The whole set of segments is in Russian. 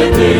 with me.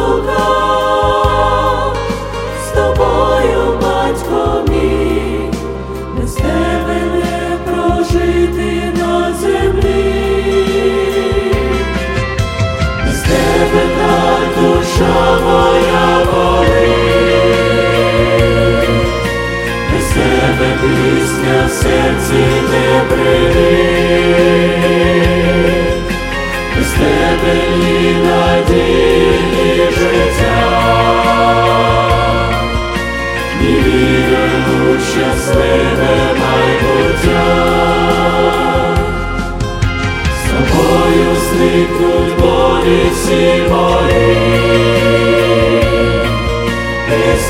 пісня в серці не приліт, без тебе ні надії життя, ні віри у щасливе майбуття. З тобою зникнуть болі всі мої,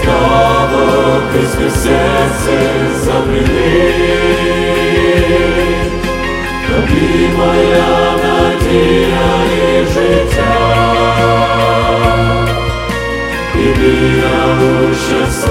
славу сердце забрели. Тобі моя надія і життя, і віра у щастя.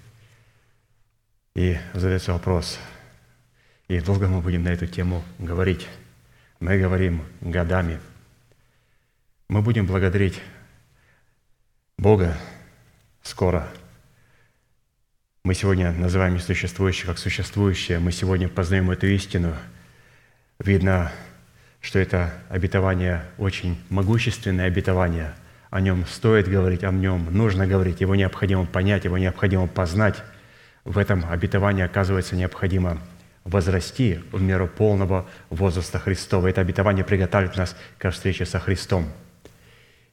и задается вопрос, и долго мы будем на эту тему говорить. Мы говорим годами. Мы будем благодарить Бога скоро. Мы сегодня называем несуществующее как существующее. Мы сегодня познаем эту истину. Видно, что это обетование очень могущественное обетование. О нем стоит говорить, о нем нужно говорить, его необходимо понять, его необходимо познать – в этом обетовании, оказывается, необходимо возрасти в меру полного возраста Христова. Это обетование приготовит нас к встрече со Христом.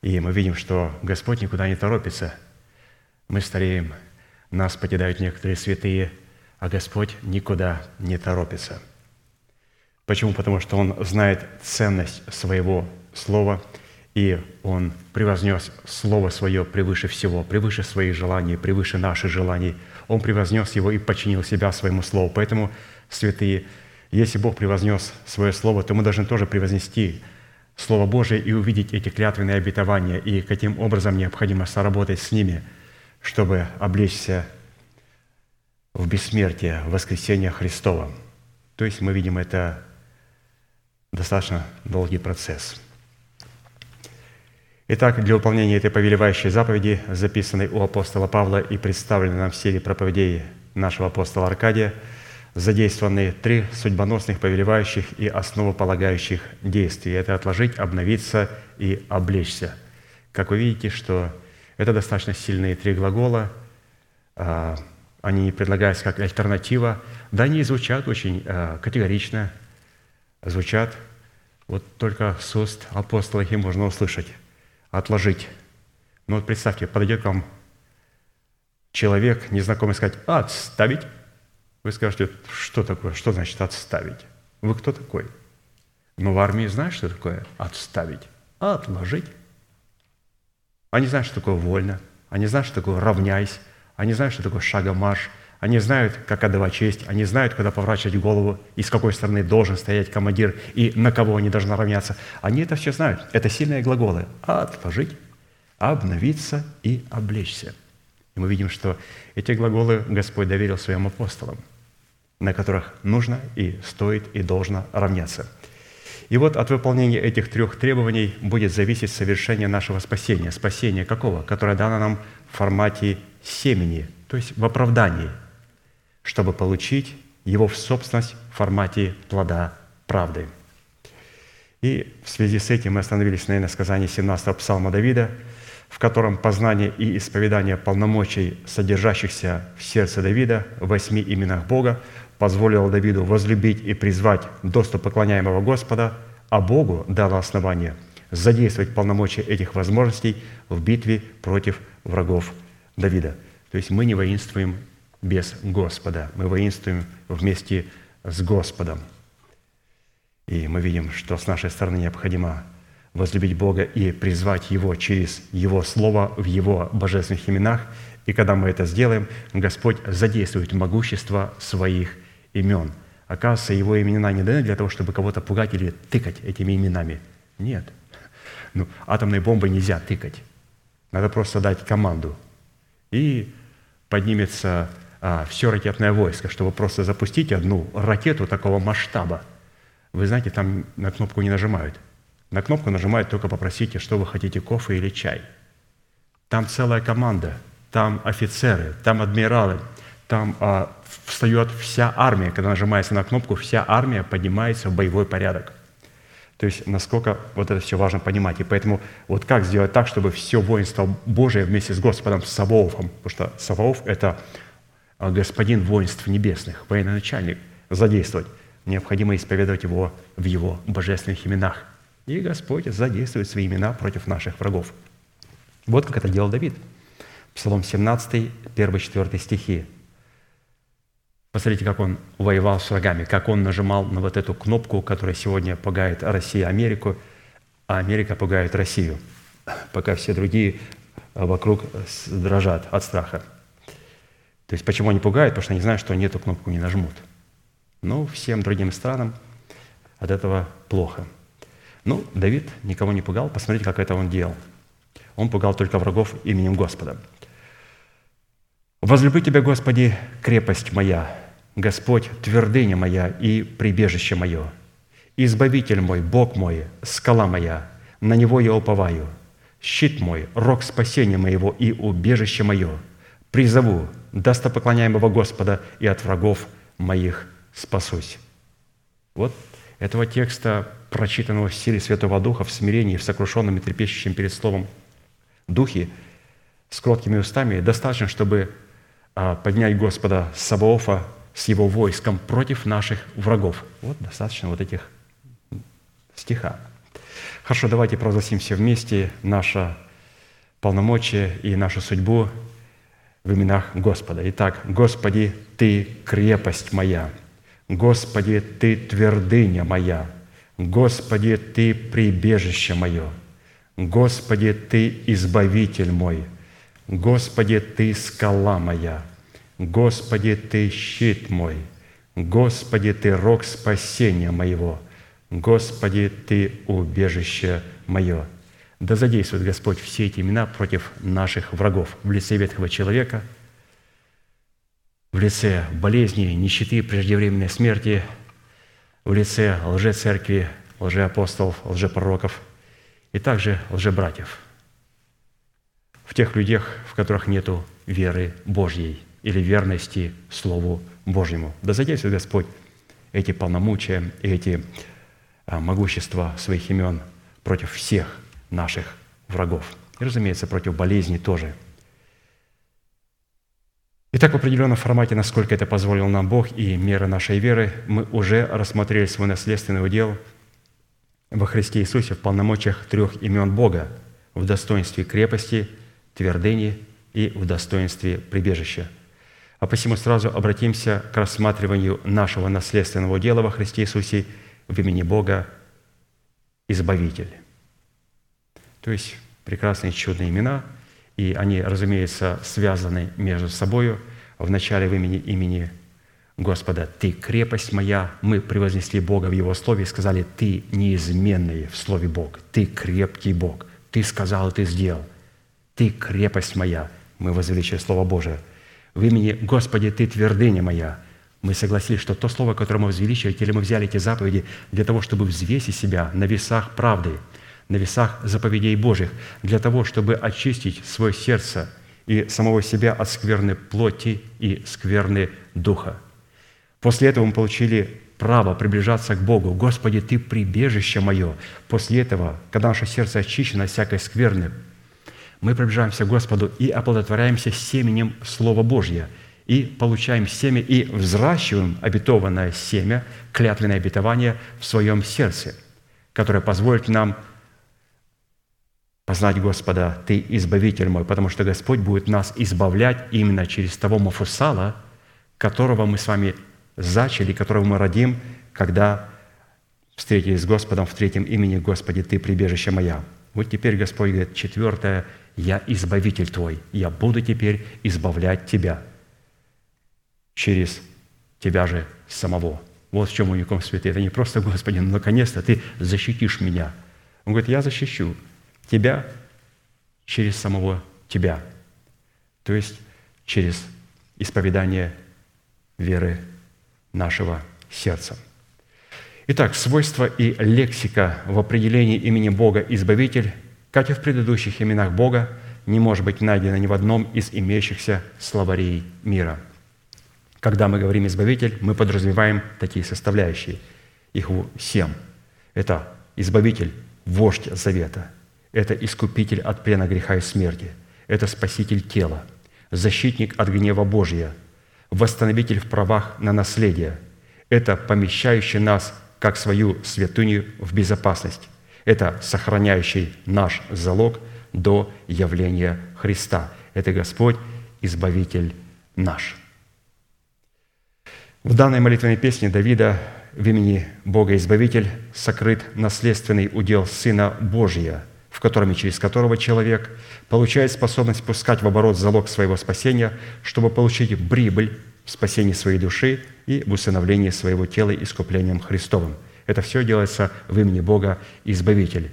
И мы видим, что Господь никуда не торопится. Мы стареем, нас покидают некоторые святые, а Господь никуда не торопится. Почему? Потому что Он знает ценность своего Слова, и Он превознес Слово Свое превыше всего, превыше своих желаний, превыше наших желаний – он превознес его и подчинил себя своему слову. Поэтому, святые, если Бог превознес свое слово, то мы должны тоже превознести Слово Божие и увидеть эти клятвенные обетования, и каким образом необходимо соработать с ними, чтобы облечься в бессмертие, в воскресение Христова. То есть мы видим это достаточно долгий процесс – Итак, для выполнения этой повелевающей заповеди, записанной у апостола Павла и представленной нам в серии проповедей нашего апостола Аркадия, задействованы три судьбоносных, повелевающих и основополагающих действия. Это отложить, обновиться и облечься. Как вы видите, что это достаточно сильные три глагола, а, они предлагаются как альтернатива, да, они звучат очень а, категорично, звучат, вот только с уст апостола их можно услышать отложить. Ну вот представьте, подойдет к вам человек, незнакомый, сказать «отставить». Вы скажете, что такое, что значит «отставить»? Вы кто такой? Ну, в армии знаешь, что такое «отставить»? Отложить. Они знают, что такое «вольно», они знают, что такое «равняйся», они знают, что такое «шагомарш», они знают, как отдавать честь, они знают, когда поворачивать голову, и с какой стороны должен стоять командир, и на кого они должны равняться. Они это все знают. Это сильные глаголы. Отложить, обновиться и облечься. И мы видим, что эти глаголы Господь доверил своим апостолам, на которых нужно и стоит и должно равняться. И вот от выполнения этих трех требований будет зависеть совершение нашего спасения. Спасение какого? Которое дано нам в формате семени, то есть в оправдании – чтобы получить его в собственность в формате плода правды. И в связи с этим мы остановились на сказании 17-го псалма Давида, в котором познание и исповедание полномочий, содержащихся в сердце Давида, в восьми именах Бога, позволило Давиду возлюбить и призвать доступ поклоняемого Господа, а Богу дало основание задействовать полномочия этих возможностей в битве против врагов Давида. То есть мы не воинствуем без Господа. Мы воинствуем вместе с Господом. И мы видим, что с нашей стороны необходимо возлюбить Бога и призвать Его через Его Слово в Его божественных именах. И когда мы это сделаем, Господь задействует могущество своих имен. Оказывается, Его имена не даны для того, чтобы кого-то пугать или тыкать этими именами. Нет. Ну, атомной бомбой нельзя тыкать. Надо просто дать команду. И поднимется а, все ракетное войско, чтобы просто запустить одну ракету такого масштаба. Вы знаете, там на кнопку не нажимают. На кнопку нажимают только попросите, что вы хотите, кофе или чай. Там целая команда, там офицеры, там адмиралы, там а, встает вся армия. Когда нажимается на кнопку, вся армия поднимается в боевой порядок. То есть насколько вот это все важно понимать. И поэтому вот как сделать так, чтобы все воинство Божие вместе с Господом Саваофом, потому что Саваоф – это господин воинств небесных, военачальник, задействовать. Необходимо исповедовать его в его божественных именах. И Господь задействует свои имена против наших врагов. Вот как это делал Давид. Псалом 17, 1-4 стихи. Посмотрите, как он воевал с врагами, как он нажимал на вот эту кнопку, которая сегодня пугает Россию Америку, а Америка пугает Россию, пока все другие вокруг дрожат от страха. То есть почему они пугают? Потому что они знают, что они эту кнопку не нажмут. Но всем другим странам от этого плохо. Ну, Давид никого не пугал. Посмотрите, как это он делал. Он пугал только врагов именем Господа. «Возлюблю Тебя, Господи, крепость моя, Господь, твердыня моя и прибежище мое, Избавитель мой, Бог мой, скала моя, на Него я уповаю, щит мой, рог спасения моего и убежище мое, призову достопоклоняемого Господа и от врагов моих спасусь». Вот этого текста, прочитанного в силе Святого Духа, в смирении, в сокрушенном и трепещущем перед Словом Духе, с кроткими устами, достаточно, чтобы а, поднять Господа Саваофа с его войском против наших врагов. Вот достаточно вот этих стиха. Хорошо, давайте провозгласим все вместе наше полномочие и нашу судьбу в именах Господа. Итак, Господи, Ты крепость моя, Господи, Ты твердыня моя, Господи, Ты прибежище мое, Господи, Ты избавитель мой, Господи, Ты скала моя, Господи, Ты щит мой, Господи, Ты рог спасения моего, Господи, Ты убежище мое. Да задействует Господь все эти имена против наших врагов. В лице ветхого человека, в лице болезни, нищеты, преждевременной смерти, в лице лжецеркви, лжеапостолов, лжепророков и также лжебратьев, в тех людях, в которых нет веры Божьей или верности Слову Божьему. Да задействует Господь эти полномочия эти а, могущества своих имен против всех наших врагов. И, разумеется, против болезни тоже. Итак, в определенном формате, насколько это позволил нам Бог и мера нашей веры, мы уже рассмотрели свой наследственный удел во Христе Иисусе в полномочиях трех имен Бога в достоинстве крепости, твердыни и в достоинстве прибежища. А посему сразу обратимся к рассматриванию нашего наследственного дела во Христе Иисусе в имени Бога Избавитель. То есть прекрасные чудные имена, и они, разумеется, связаны между собой. В начале в имени имени Господа «Ты крепость моя». Мы превознесли Бога в Его Слове и сказали «Ты неизменный в Слове Бог, Ты крепкий Бог, Ты сказал, Ты сделал, Ты крепость моя». Мы возвеличили Слово Божие. В имени Господи Ты твердыня моя. Мы согласились, что то Слово, которое мы возвеличили, или мы взяли эти заповеди для того, чтобы взвесить себя на весах правды – на весах заповедей Божьих, для того, чтобы очистить свое сердце и самого себя от скверной плоти и скверны духа. После этого мы получили право приближаться к Богу. «Господи, Ты прибежище мое». После этого, когда наше сердце очищено от всякой скверны, мы приближаемся к Господу и оплодотворяемся семенем Слова Божьего, и получаем семя, и взращиваем обетованное семя, клятвенное обетование в своем сердце, которое позволит нам познать Господа, Ты избавитель мой, потому что Господь будет нас избавлять именно через того Мафусала, которого мы с вами зачали, которого мы родим, когда встретились с Господом в третьем имени «Господи, Ты прибежище моя». Вот теперь Господь говорит, четвертое, «Я избавитель Твой, я буду теперь избавлять Тебя через Тебя же самого». Вот в чем уником святый. Это не просто, Господи, ну, наконец-то Ты защитишь меня. Он говорит, я защищу тебя через самого тебя, то есть через исповедание веры нашего сердца. Итак, свойства и лексика в определении имени Бога «Избавитель», как и в предыдущих именах Бога, не может быть найдено ни в одном из имеющихся словарей мира. Когда мы говорим «избавитель», мы подразумеваем такие составляющие. Их семь. Это избавитель, вождь завета – это искупитель от плена греха и смерти. Это спаситель тела, защитник от гнева Божия, восстановитель в правах на наследие. Это помещающий нас, как свою святыню, в безопасность. Это сохраняющий наш залог до явления Христа. Это Господь, Избавитель наш. В данной молитвенной песне Давида в имени Бога Избавитель сокрыт наследственный удел Сына Божия, в котором и через которого человек получает способность пускать в оборот залог своего спасения, чтобы получить прибыль в спасении своей души и в усыновлении своего тела искуплением Христовым. Это все делается в имени Бога Избавитель.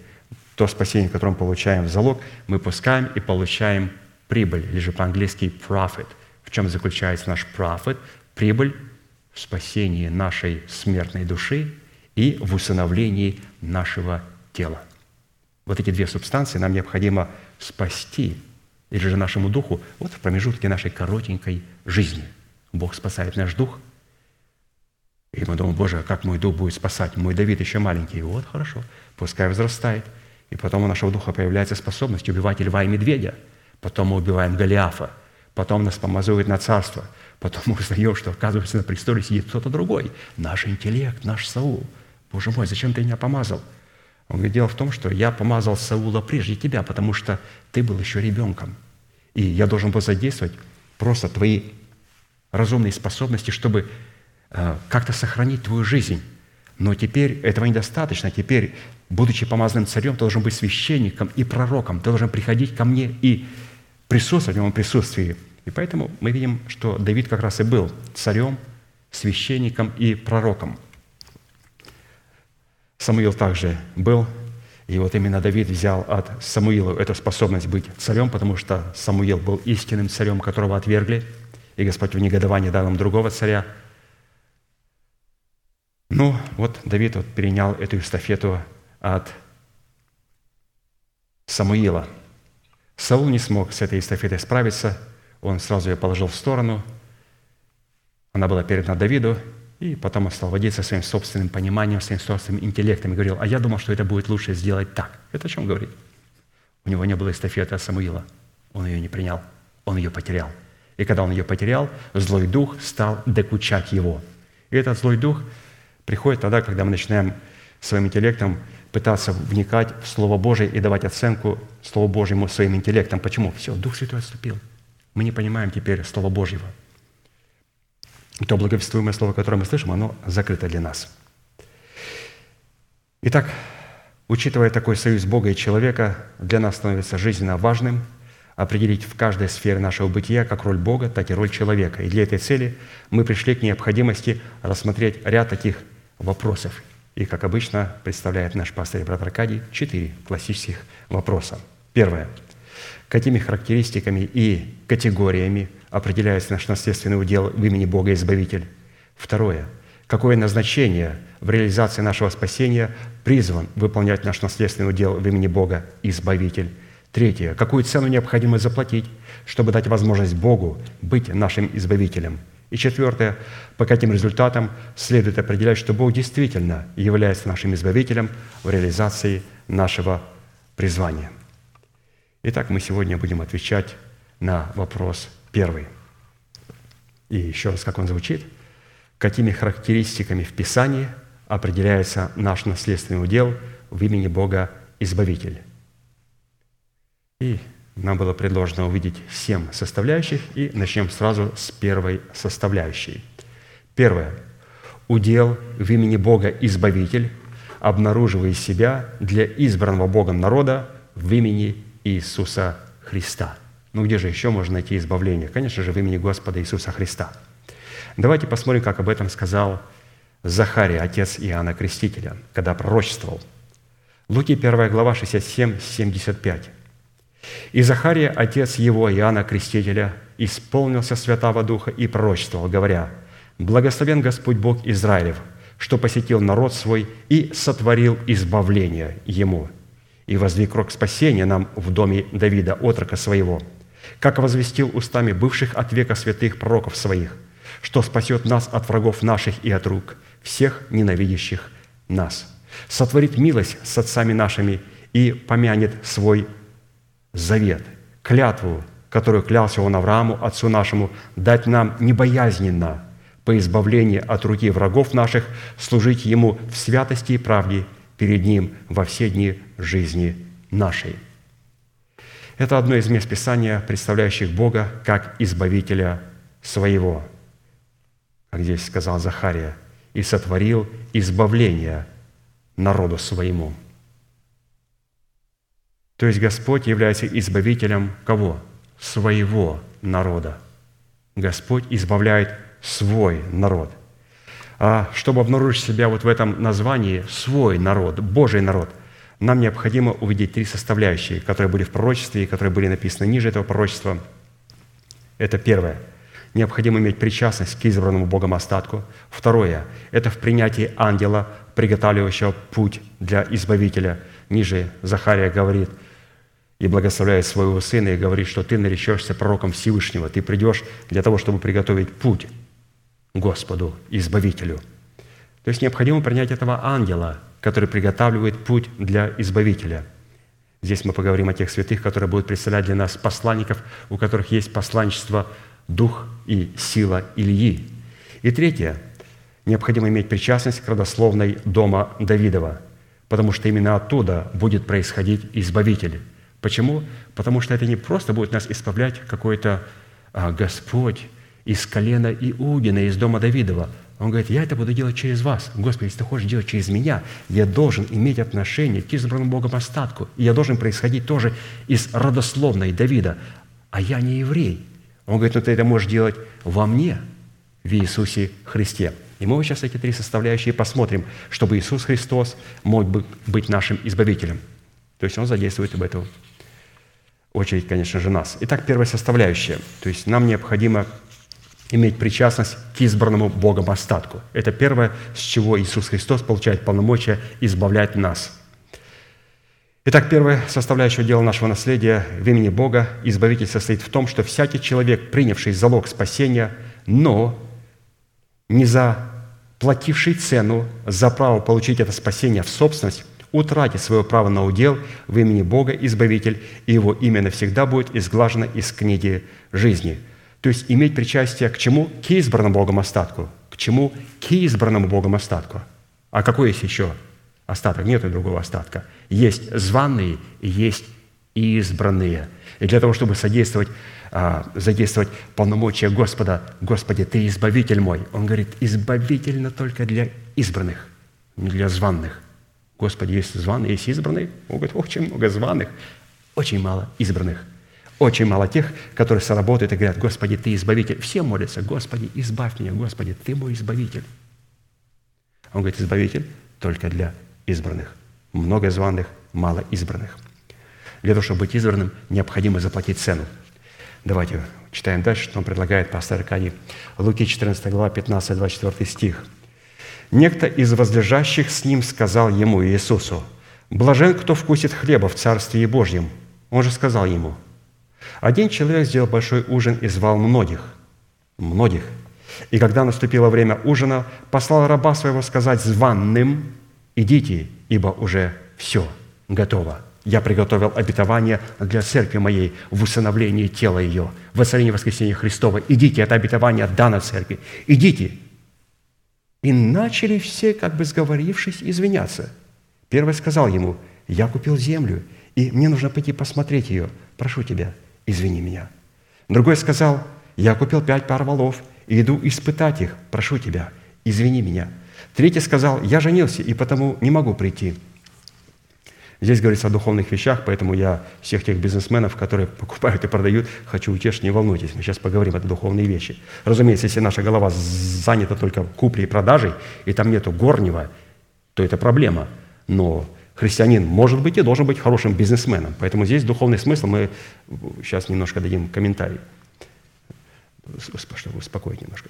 То спасение, которое мы получаем в залог, мы пускаем и получаем прибыль, или же по-английски profit. В чем заключается наш profit? Прибыль в спасении нашей смертной души и в усыновлении нашего тела. Вот эти две субстанции нам необходимо спасти, или же нашему духу, вот в промежутке нашей коротенькой жизни. Бог спасает наш дух, и мы думаем, Боже, а как мой дух будет спасать? Мой Давид еще маленький. Вот хорошо, пускай возрастает. И потом у нашего духа появляется способность убивать льва и медведя. Потом мы убиваем Голиафа. Потом нас помазывают на царство – Потом мы узнаем, что, оказывается, на престоле сидит кто-то другой. Наш интеллект, наш Саул. Боже мой, зачем ты меня помазал? Он говорит, дело в том, что я помазал Саула прежде тебя, потому что ты был еще ребенком. И я должен был задействовать просто твои разумные способности, чтобы э, как-то сохранить твою жизнь. Но теперь этого недостаточно. Теперь, будучи помазанным царем, ты должен быть священником и пророком. Ты должен приходить ко мне и присутствовать в моем присутствии – и поэтому мы видим, что Давид как раз и был царем, священником и пророком. Самуил также был, и вот именно Давид взял от Самуила эту способность быть царем, потому что Самуил был истинным царем, которого отвергли, и Господь в негодовании дал им другого царя. Ну, вот Давид вот перенял эту эстафету от Самуила. Саул не смог с этой эстафетой справиться – он сразу ее положил в сторону. Она была передана Давиду, и потом он стал водиться своим собственным пониманием, своим собственным интеллектом и говорил, а я думал, что это будет лучше сделать так. Это о чем говорит? У него не было эстафеты от Самуила. Он ее не принял. Он ее потерял. И когда он ее потерял, злой дух стал докучать его. И этот злой дух приходит тогда, когда мы начинаем своим интеллектом пытаться вникать в Слово Божие и давать оценку Слову Божьему своим интеллектом. Почему? Все, Дух Святой отступил. Мы не понимаем теперь Слова Божьего. И то благовествуемое Слово, которое мы слышим, оно закрыто для нас. Итак, учитывая такой союз Бога и человека, для нас становится жизненно важным определить в каждой сфере нашего бытия как роль Бога, так и роль человека. И для этой цели мы пришли к необходимости рассмотреть ряд таких вопросов. И, как обычно, представляет наш пастор брат Аркадий четыре классических вопроса. Первое – какими характеристиками и категориями определяется наш наследственный удел в имени Бога Избавитель. Второе. Какое назначение в реализации нашего спасения призван выполнять наш наследственный удел в имени Бога Избавитель. Третье. Какую цену необходимо заплатить, чтобы дать возможность Богу быть нашим Избавителем. И четвертое. По каким результатам следует определять, что Бог действительно является нашим Избавителем в реализации нашего призвания. Итак, мы сегодня будем отвечать на вопрос первый. И еще раз, как он звучит. Какими характеристиками в Писании определяется наш наследственный удел в имени Бога Избавитель? И нам было предложено увидеть семь составляющих, и начнем сразу с первой составляющей. Первое. Удел в имени Бога Избавитель обнаруживает себя для избранного Богом народа в имени Иисуса Христа. Ну где же еще можно найти избавление? Конечно же, в имени Господа Иисуса Христа. Давайте посмотрим, как об этом сказал Захария, отец Иоанна Крестителя, когда пророчествовал. Луки 1 глава 67, 75. «И Захария, отец его, Иоанна Крестителя, исполнился Святого Духа и пророчествовал, говоря, «Благословен Господь Бог Израилев, что посетил народ свой и сотворил избавление ему, и воздвиг рог спасения нам в доме Давида, отрока своего, как возвестил устами бывших от века святых пророков своих, что спасет нас от врагов наших и от рук, всех ненавидящих нас, сотворит милость с отцами нашими и помянет свой завет, клятву, которую клялся он Аврааму, отцу нашему, дать нам небоязненно по избавлению от руки врагов наших, служить Ему в святости и правде перед Ним во все дни жизни нашей. Это одно из мест Писания, представляющих Бога как Избавителя своего. как здесь сказал Захария, и сотворил избавление народу своему. То есть Господь является избавителем кого? Своего народа. Господь избавляет свой народ. А чтобы обнаружить себя вот в этом названии «свой народ», «Божий народ», нам необходимо увидеть три составляющие, которые были в пророчестве и которые были написаны ниже этого пророчества. Это первое – необходимо иметь причастность к избранному Богом остатку. Второе – это в принятии ангела, приготавливающего путь для Избавителя. Ниже Захария говорит и благословляет своего сына и говорит, что ты наречешься пророком Всевышнего, ты придешь для того, чтобы приготовить путь Господу, Избавителю. То есть необходимо принять этого ангела, который приготавливает путь для Избавителя. Здесь мы поговорим о тех святых, которые будут представлять для нас посланников, у которых есть посланничество дух и сила Ильи. И третье. Необходимо иметь причастность к родословной дома Давидова, потому что именно оттуда будет происходить Избавитель. Почему? Потому что это не просто будет нас исправлять какой-то а, Господь из колена Иудина, из дома Давидова. Он говорит, я это буду делать через вас. Господи, если ты хочешь делать через меня, я должен иметь отношение к избранному Богом остатку. И я должен происходить тоже из родословной Давида. А я не еврей – он говорит, ну ты это можешь делать во мне, в Иисусе Христе. И мы сейчас эти три составляющие посмотрим, чтобы Иисус Христос мог быть нашим избавителем. То есть Он задействует в эту очередь, конечно же, нас. Итак, первая составляющая. То есть нам необходимо иметь причастность к избранному Богом остатку. Это первое, с чего Иисус Христос получает полномочия избавлять нас – Итак, первая составляющая дела нашего наследия в имени Бога, избавитель состоит в том, что всякий человек, принявший залог спасения, но не заплативший цену за право получить это спасение в собственность, утратит свое право на удел в имени Бога Избавитель, и его имя навсегда будет изглажено из книги жизни. То есть иметь причастие к чему? К избранному Богом остатку. К чему? К избранному Богом остатку. А какой есть еще остаток? Нет другого остатка – есть званые и есть избранные. И для того, чтобы содействовать, а, задействовать полномочия Господа, «Господи, Ты избавитель мой», Он говорит, избавитель, но только для избранных, не для званных. Господи, есть званые, есть избранные. Он говорит, очень много званых, очень мало избранных. Очень мало тех, которые сработают и говорят, Господи, Ты избавитель. Все молятся, Господи, избавь меня, Господи, Ты мой избавитель. Он говорит, избавитель только для избранных много званых, мало избранных. Для того, чтобы быть избранным, необходимо заплатить цену. Давайте читаем дальше, что он предлагает пастор Аркадий. Луки 14 глава, 15-24 стих. «Некто из возлежащих с ним сказал ему, Иисусу, «Блажен, кто вкусит хлеба в Царстве Божьем». Он же сказал ему, «Один человек сделал большой ужин и звал многих». Многих. И когда наступило время ужина, послал раба своего сказать званным, «Идите, ибо уже все готово. Я приготовил обетование для церкви моей в усыновлении тела ее, в воцарении воскресения Христова. Идите, это обетование дано церкви. Идите. И начали все, как бы сговорившись, извиняться. Первый сказал ему, я купил землю, и мне нужно пойти посмотреть ее. Прошу тебя, извини меня. Другой сказал, я купил пять пар волов и иду испытать их. Прошу тебя, извини меня. Третий сказал, я женился, и потому не могу прийти. Здесь говорится о духовных вещах, поэтому я всех тех бизнесменов, которые покупают и продают, хочу утешить, не волнуйтесь, мы сейчас поговорим, это духовные вещи. Разумеется, если наша голова занята только куплей и продажей, и там нету горнего, то это проблема. Но христианин может быть и должен быть хорошим бизнесменом. Поэтому здесь духовный смысл, мы сейчас немножко дадим комментарий. Чтобы успокоить немножко.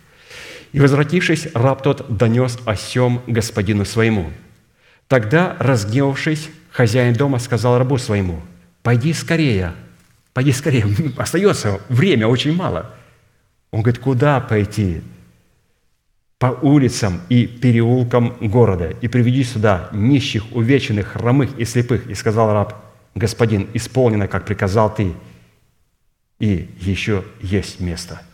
И, возвратившись, раб тот донес о сем господину своему. Тогда, разгневавшись, хозяин дома сказал рабу своему, «Пойди скорее, пойди скорее, остается время очень мало». Он говорит, куда пойти? По улицам и переулкам города, и приведи сюда нищих, увеченных, хромых и слепых. И сказал раб, господин, исполнено, как приказал ты, и еще есть место –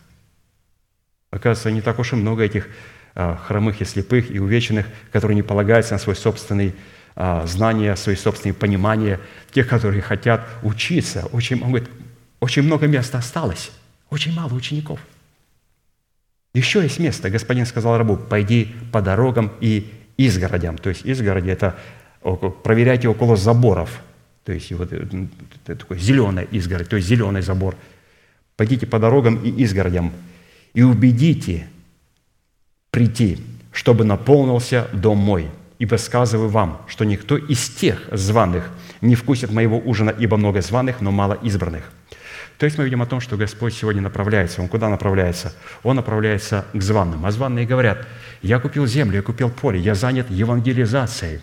Оказывается, не так уж и много этих а, хромых и слепых и увеченных, которые не полагаются на свой собственный а, знания, свои собственные понимания, тех, которые хотят учиться. Очень, он говорит, очень много места осталось, очень мало учеников. Еще есть место. Господин сказал рабу, пойди по дорогам и изгородям. То есть изгороди – это проверяйте около заборов. То есть вот это такой зеленая изгородь, то есть зеленый забор. Пойдите по дорогам и изгородям и убедите прийти, чтобы наполнился дом мой. Ибо сказываю вам, что никто из тех званых не вкусит моего ужина, ибо много званых, но мало избранных». То есть мы видим о том, что Господь сегодня направляется. Он куда направляется? Он направляется к званным. А званные говорят, я купил землю, я купил поле, я занят евангелизацией.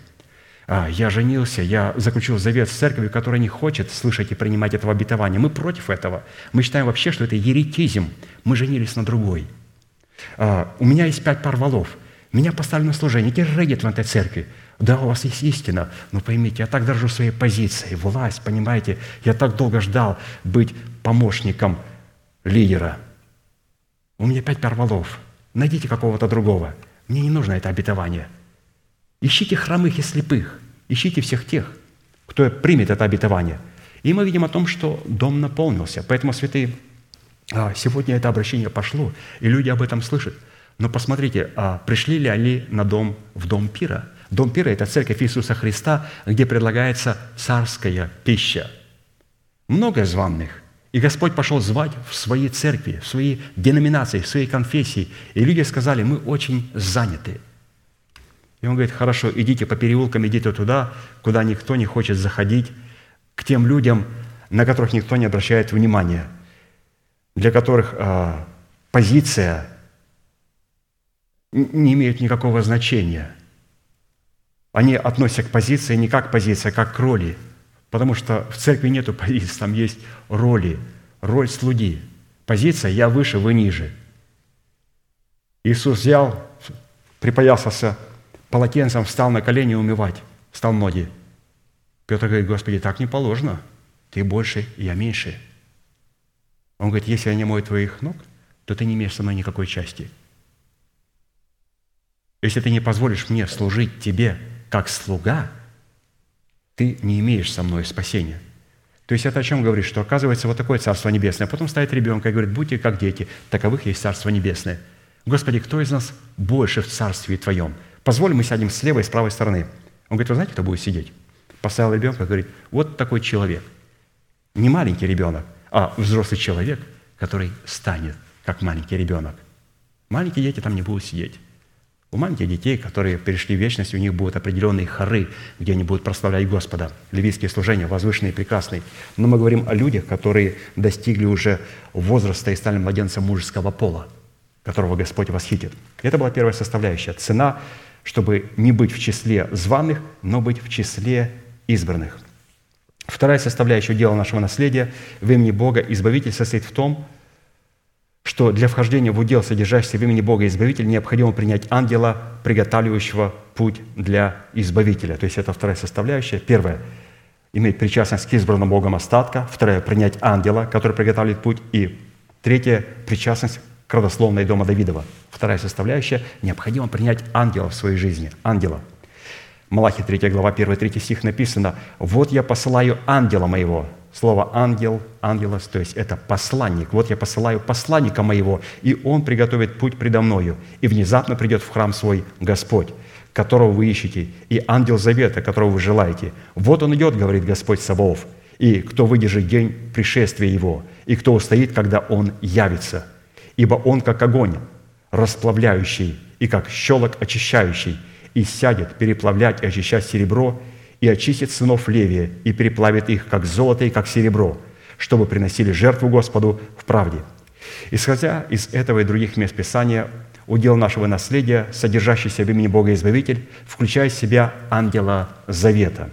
А, я женился, я заключил завет с церковью, которая не хочет слышать и принимать этого обетования. Мы против этого. Мы считаем вообще, что это еретизм. Мы женились на другой. А, у меня есть пять пар валов. Меня поставили на служение. Держите в этой церкви. Да, у вас есть истина, но поймите, я так дорожу своей позицией, власть, понимаете, я так долго ждал быть помощником лидера. У меня пять перволов. Найдите какого-то другого. Мне не нужно это обетование. Ищите хромых и слепых. Ищите всех тех, кто примет это обетование. И мы видим о том, что дом наполнился. Поэтому, святые, а, сегодня это обращение пошло, и люди об этом слышат. Но посмотрите, а пришли ли они на дом, в дом пира – Дом пира – это церковь Иисуса Христа, где предлагается царская пища. Много званных. И Господь пошел звать в свои церкви, в свои деноминации, в свои конфессии. И люди сказали, мы очень заняты. И он говорит, хорошо, идите по переулкам, идите туда, куда никто не хочет заходить, к тем людям, на которых никто не обращает внимания, для которых э, позиция не имеет никакого значения – они относятся к позиции не как позиция, а как к роли. Потому что в церкви нету позиции, там есть роли, роль слуги. Позиция «я выше, вы ниже». Иисус взял, припоясался полотенцем, встал на колени умывать, стал ноги. Петр говорит, Господи, так не положено. Ты больше, я меньше. Он говорит, если я не мою твоих ног, то ты не имеешь со мной никакой части. Если ты не позволишь мне служить тебе как слуга, ты не имеешь со мной спасения. То есть это о чем говорит? Что оказывается вот такое Царство Небесное. Потом ставит ребенка и говорит, будьте как дети, таковых есть Царство Небесное. Господи, кто из нас больше в Царстве Твоем? Позволь, мы сядем с левой и с правой стороны. Он говорит, вы знаете, кто будет сидеть? Поставил ребенка и говорит, вот такой человек. Не маленький ребенок, а взрослый человек, который станет как маленький ребенок. Маленькие дети там не будут сидеть. У маленьких детей, которые перешли в вечность, у них будут определенные хоры, где они будут прославлять Господа. Левитские служения, возвышенные и прекрасные. Но мы говорим о людях, которые достигли уже возраста и стали младенцем мужеского пола, которого Господь восхитит. Это была первая составляющая. Цена, чтобы не быть в числе званых, но быть в числе избранных. Вторая составляющая дела нашего наследия в имени Бога Избавитель состоит в том, что для вхождения в удел, содержащийся в имени Бога Избавителя, необходимо принять ангела, приготавливающего путь для Избавителя. То есть это вторая составляющая. Первое – иметь причастность к избранному Богом остатка. Второе – принять ангела, который приготавливает путь. И третье – причастность к родословной дома Давидова. Вторая составляющая – необходимо принять ангела в своей жизни. Ангела. Малахи 3 глава 1-3 стих написано «Вот я посылаю ангела моего, Слово «ангел», «ангелос», то есть это посланник. Вот я посылаю посланника моего, и он приготовит путь предо мною, и внезапно придет в храм свой Господь, которого вы ищете, и ангел завета, которого вы желаете. Вот он идет, говорит Господь Саваоф, и кто выдержит день пришествия его, и кто устоит, когда он явится. Ибо он как огонь, расплавляющий, и как щелок очищающий, и сядет переплавлять и очищать серебро, и очистит сынов Левия, и переплавит их, как золото и как серебро, чтобы приносили жертву Господу в правде». Исходя из этого и других мест Писания, удел нашего наследия, содержащийся в имени Бога Избавитель, включает в себя ангела Завета.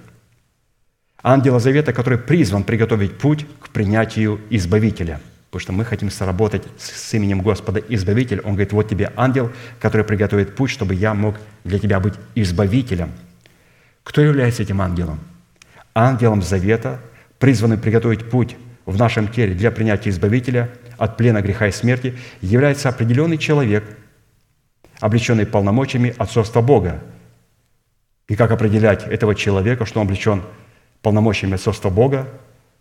Ангела Завета, который призван приготовить путь к принятию Избавителя. Потому что мы хотим соработать с именем Господа Избавитель. Он говорит, вот тебе ангел, который приготовит путь, чтобы я мог для тебя быть избавителем – кто является этим ангелом? Ангелом завета, призванным приготовить путь в нашем теле для принятия Избавителя от плена греха и смерти, является определенный человек, облеченный полномочиями отцовства Бога. И как определять этого человека, что он облечен полномочиями отцовства Бога,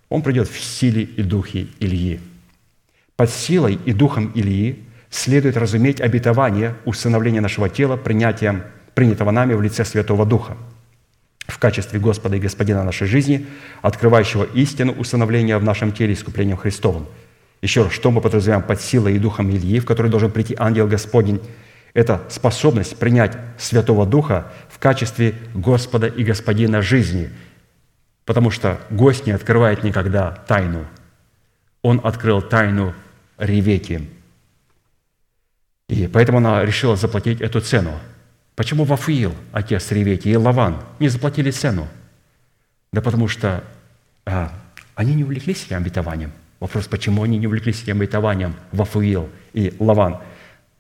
он придет в силе и духе Ильи. Под силой и духом Ильи следует разуметь обетование усыновления нашего тела принятием, принятого нами в лице Святого Духа в качестве Господа и Господина нашей жизни, открывающего истину усыновления в нашем теле искуплением Христовым. Еще раз, что мы подразумеваем под силой и духом Ильи, в который должен прийти ангел Господень? Это способность принять Святого Духа в качестве Господа и Господина жизни, потому что гость не открывает никогда тайну. Он открыл тайну Ревеки. И поэтому она решила заплатить эту цену. Почему Вафиил, отец Ревеки, и Лаван не заплатили цену? Да потому что а, они не увлеклись этим обетованием. Вопрос, почему они не увлеклись этим обетованием Вафуил и Лаван?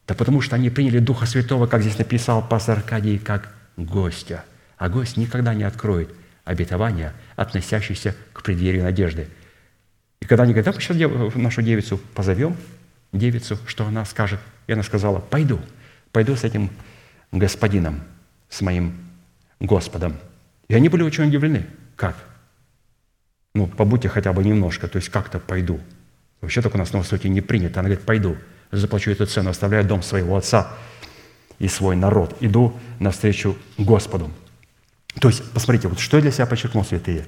Да потому что они приняли Духа Святого, как здесь написал пастор Аркадий, как гостя. А гость никогда не откроет обетования, относящиеся к преддверию надежды. И когда они говорят, да, мы сейчас нашу девицу позовем, девицу, что она скажет? И она сказала, пойду, пойду с этим господином, с моим Господом. И они были очень удивлены. Как? Ну, побудьте хотя бы немножко, то есть как-то пойду. Вообще так у нас на Востоке не принято. Она говорит, пойду, заплачу эту цену, оставляю дом своего отца и свой народ. Иду навстречу Господу. То есть, посмотрите, вот что я для себя подчеркнул, святые.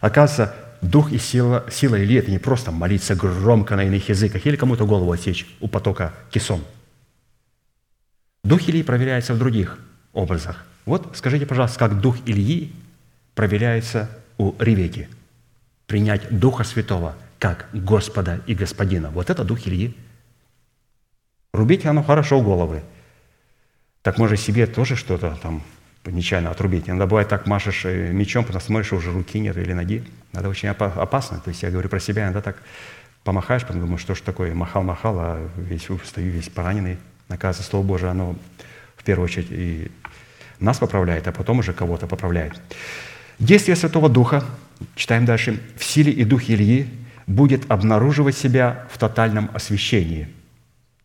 Оказывается, дух и сила, сила Ильи – это не просто молиться громко на иных языках или кому-то голову отсечь у потока кисон. Дух Ильи проверяется в других образах. Вот скажите, пожалуйста, как дух Ильи проверяется у Ревеки. Принять Духа Святого как Господа и Господина. Вот это дух Ильи. Рубить оно хорошо головы. Так может себе тоже что-то там нечаянно отрубить. Иногда бывает так машешь э, мечом, потом смотришь, уже руки нет или ноги. Это очень опасно. То есть я говорю про себя, иногда так помахаешь, потом думаю, что ж такое, махал-махал, а весь стою весь пораненный. Оказывается, Слово Божие, оно в первую очередь и нас поправляет, а потом уже кого-то поправляет. Действие Святого Духа, читаем дальше, в силе и духе Ильи будет обнаруживать себя в тотальном освящении –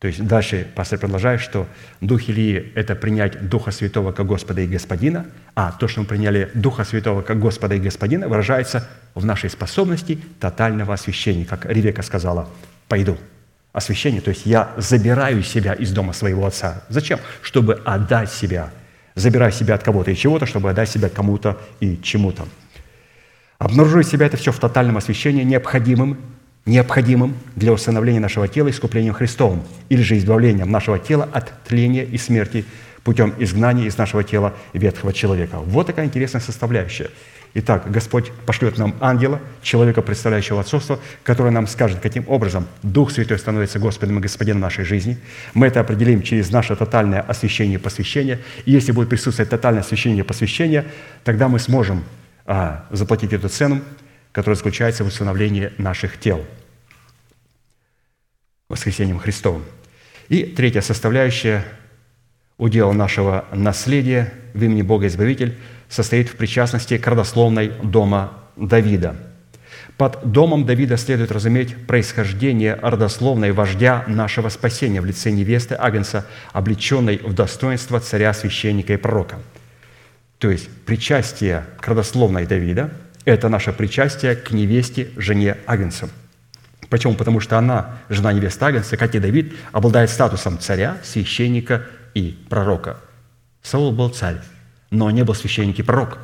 то есть дальше пастор продолжает, что Дух Ильи – это принять Духа Святого как Господа и Господина, а то, что мы приняли Духа Святого как Господа и Господина, выражается в нашей способности тотального освящения, как Ревека сказала, «пойду». Освящение, то есть я забираю себя из дома своего отца. Зачем? Чтобы отдать себя. Забираю себя от кого-то и чего-то, чтобы отдать себя кому-то и чему-то. Обнаруживать себя – это все в тотальном освящении, необходимым необходимым для установления нашего тела искуплением Христовым или же избавлением нашего тела от тления и смерти путем изгнания из нашего тела ветхого человека. Вот такая интересная составляющая. Итак, Господь пошлет нам ангела, человека, представляющего отцовство, который нам скажет, каким образом Дух Святой становится Господом и Господином нашей жизни. Мы это определим через наше тотальное освящение и посвящение. И если будет присутствовать тотальное освящение и посвящение, тогда мы сможем а, заплатить эту цену которое заключается в установлении наших тел воскресением Христовым. И третья составляющая удела нашего наследия в имени Бога Избавитель состоит в причастности к родословной дома Давида. Под домом Давида следует разуметь происхождение родословной вождя нашего спасения в лице невесты Агнца, облеченной в достоинство царя, священника и пророка. То есть причастие к родословной Давида – это наше причастие к невесте, жене Агнца. Почему? Потому что она, жена невесты Агнца, как и Давид, обладает статусом царя, священника и пророка. Саул был царь, но не был священник и пророк.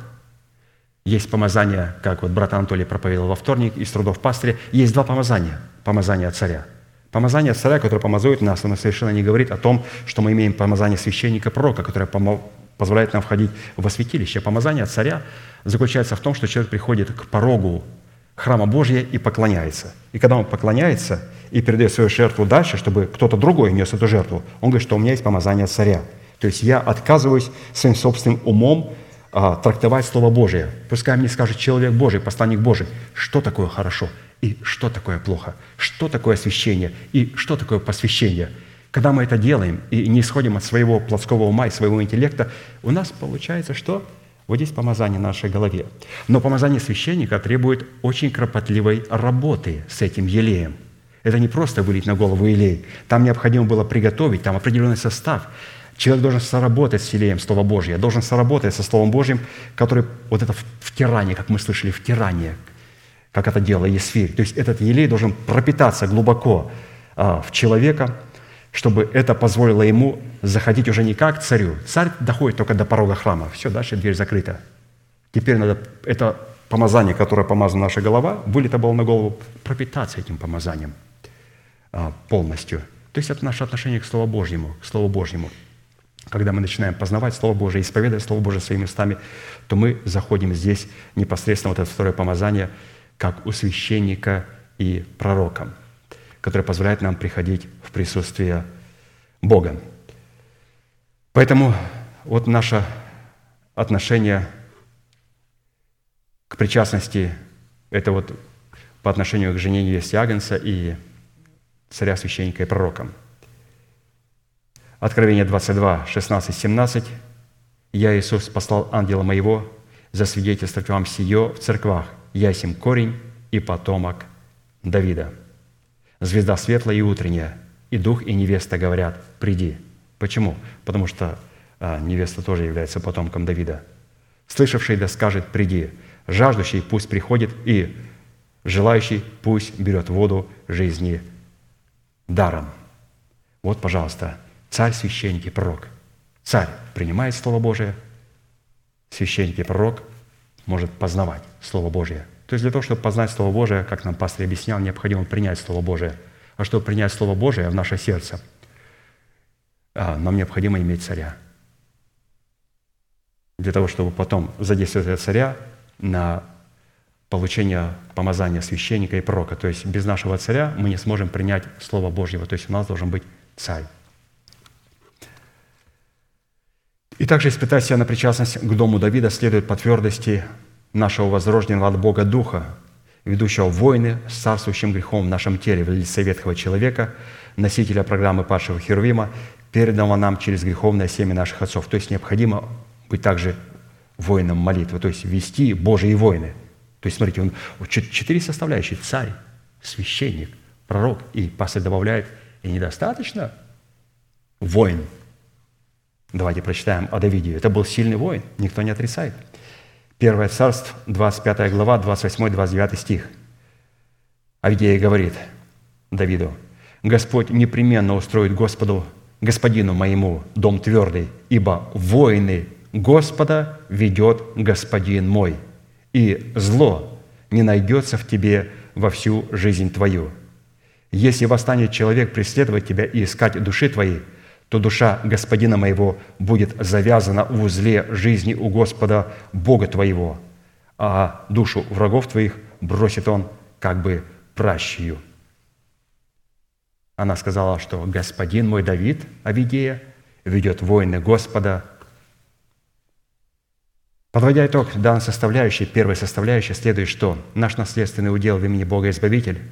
Есть помазание, как вот брат Анатолий проповедовал во вторник из трудов пастыря, есть два помазания. Помазание царя. Помазание царя, которое помазует нас, оно совершенно не говорит о том, что мы имеем помазание священника пророка, которое позволяет нам входить в святилище. Помазание царя заключается в том, что человек приходит к порогу храма Божия и поклоняется. И когда он поклоняется и передает свою жертву дальше, чтобы кто-то другой нес эту жертву, он говорит, что у меня есть помазание царя. То есть я отказываюсь своим собственным умом а, трактовать Слово Божие. Пускай мне скажет человек Божий, посланник Божий, что такое хорошо и что такое плохо, что такое освящение и что такое посвящение – когда мы это делаем и не исходим от своего плотского ума и своего интеллекта, у нас получается что? Вот здесь помазание в нашей голове. Но помазание священника требует очень кропотливой работы с этим елеем. Это не просто вылить на голову елей. Там необходимо было приготовить, там определенный состав. Человек должен соработать с елеем Слова Божьего, должен соработать со Словом Божьим, который вот это втирание, как мы слышали, втирание, как это делал Есфирь. То есть этот елей должен пропитаться глубоко а, в человека – чтобы это позволило ему заходить уже не как царю. Царь доходит только до порога храма. Все, дальше дверь закрыта. Теперь надо это помазание, которое помазана наша голова, вылито было на голову, пропитаться этим помазанием а, полностью. То есть это наше отношение к Слову Божьему, к Слову Божьему. Когда мы начинаем познавать Слово Божие, исповедовать Слово Божие своими устами, то мы заходим здесь непосредственно вот это второе помазание, как у священника и пророка, которое позволяет нам приходить в присутствие Бога. Поэтому вот наше отношение к причастности – это вот по отношению к жене Агнца и царя, священника и пророка. Откровение 22, 16, 17. «Я, Иисус, послал ангела моего засвидетельствовать вам сие в церквах. Я сим корень и потомок Давида. Звезда светлая и утренняя, и дух, и невеста говорят, приди». Почему? Потому что а, невеста тоже является потомком Давида. «Слышавший да скажет, приди, жаждущий пусть приходит, и желающий пусть берет воду жизни даром». Вот, пожалуйста, царь, священник и пророк. Царь принимает Слово Божие, священник и пророк может познавать Слово Божие. То есть для того, чтобы познать Слово Божие, как нам пастор объяснял, необходимо принять Слово Божие. А чтобы принять Слово Божие в наше сердце, а, нам необходимо иметь царя. Для того, чтобы потом задействовать царя на получение помазания священника и пророка. То есть без нашего царя мы не сможем принять Слово Божьего. То есть у нас должен быть царь. И также испытать себя на причастность к дому Давида следует по твердости нашего возрожденного от Бога Духа, ведущего войны с царствующим грехом в нашем теле в лице ветхого человека, носителя программы падшего Херувима, переданного нам через греховное семя наших отцов. То есть необходимо быть также воином молитвы, то есть вести Божьи войны. То есть, смотрите, он четыре составляющие – царь, священник, пророк, и пастор добавляет, и недостаточно воин – Давайте прочитаем о Давиде. Это был сильный воин, никто не отрицает. Первое царство, 25 глава, 28-29 стих. Авдея говорит Давиду, «Господь непременно устроит Господу, господину моему, дом твердый, ибо воины Господа ведет господин мой, и зло не найдется в тебе во всю жизнь твою. Если восстанет человек преследовать тебя и искать души твоей, то душа господина моего будет завязана в узле жизни у Господа Бога твоего, а душу врагов твоих бросит он как бы пращию». Она сказала, что господин мой Давид, Авидея, ведет войны Господа. Подводя итог данной составляющей, первой составляющей следует, что наш наследственный удел в имени Бога Избавитель –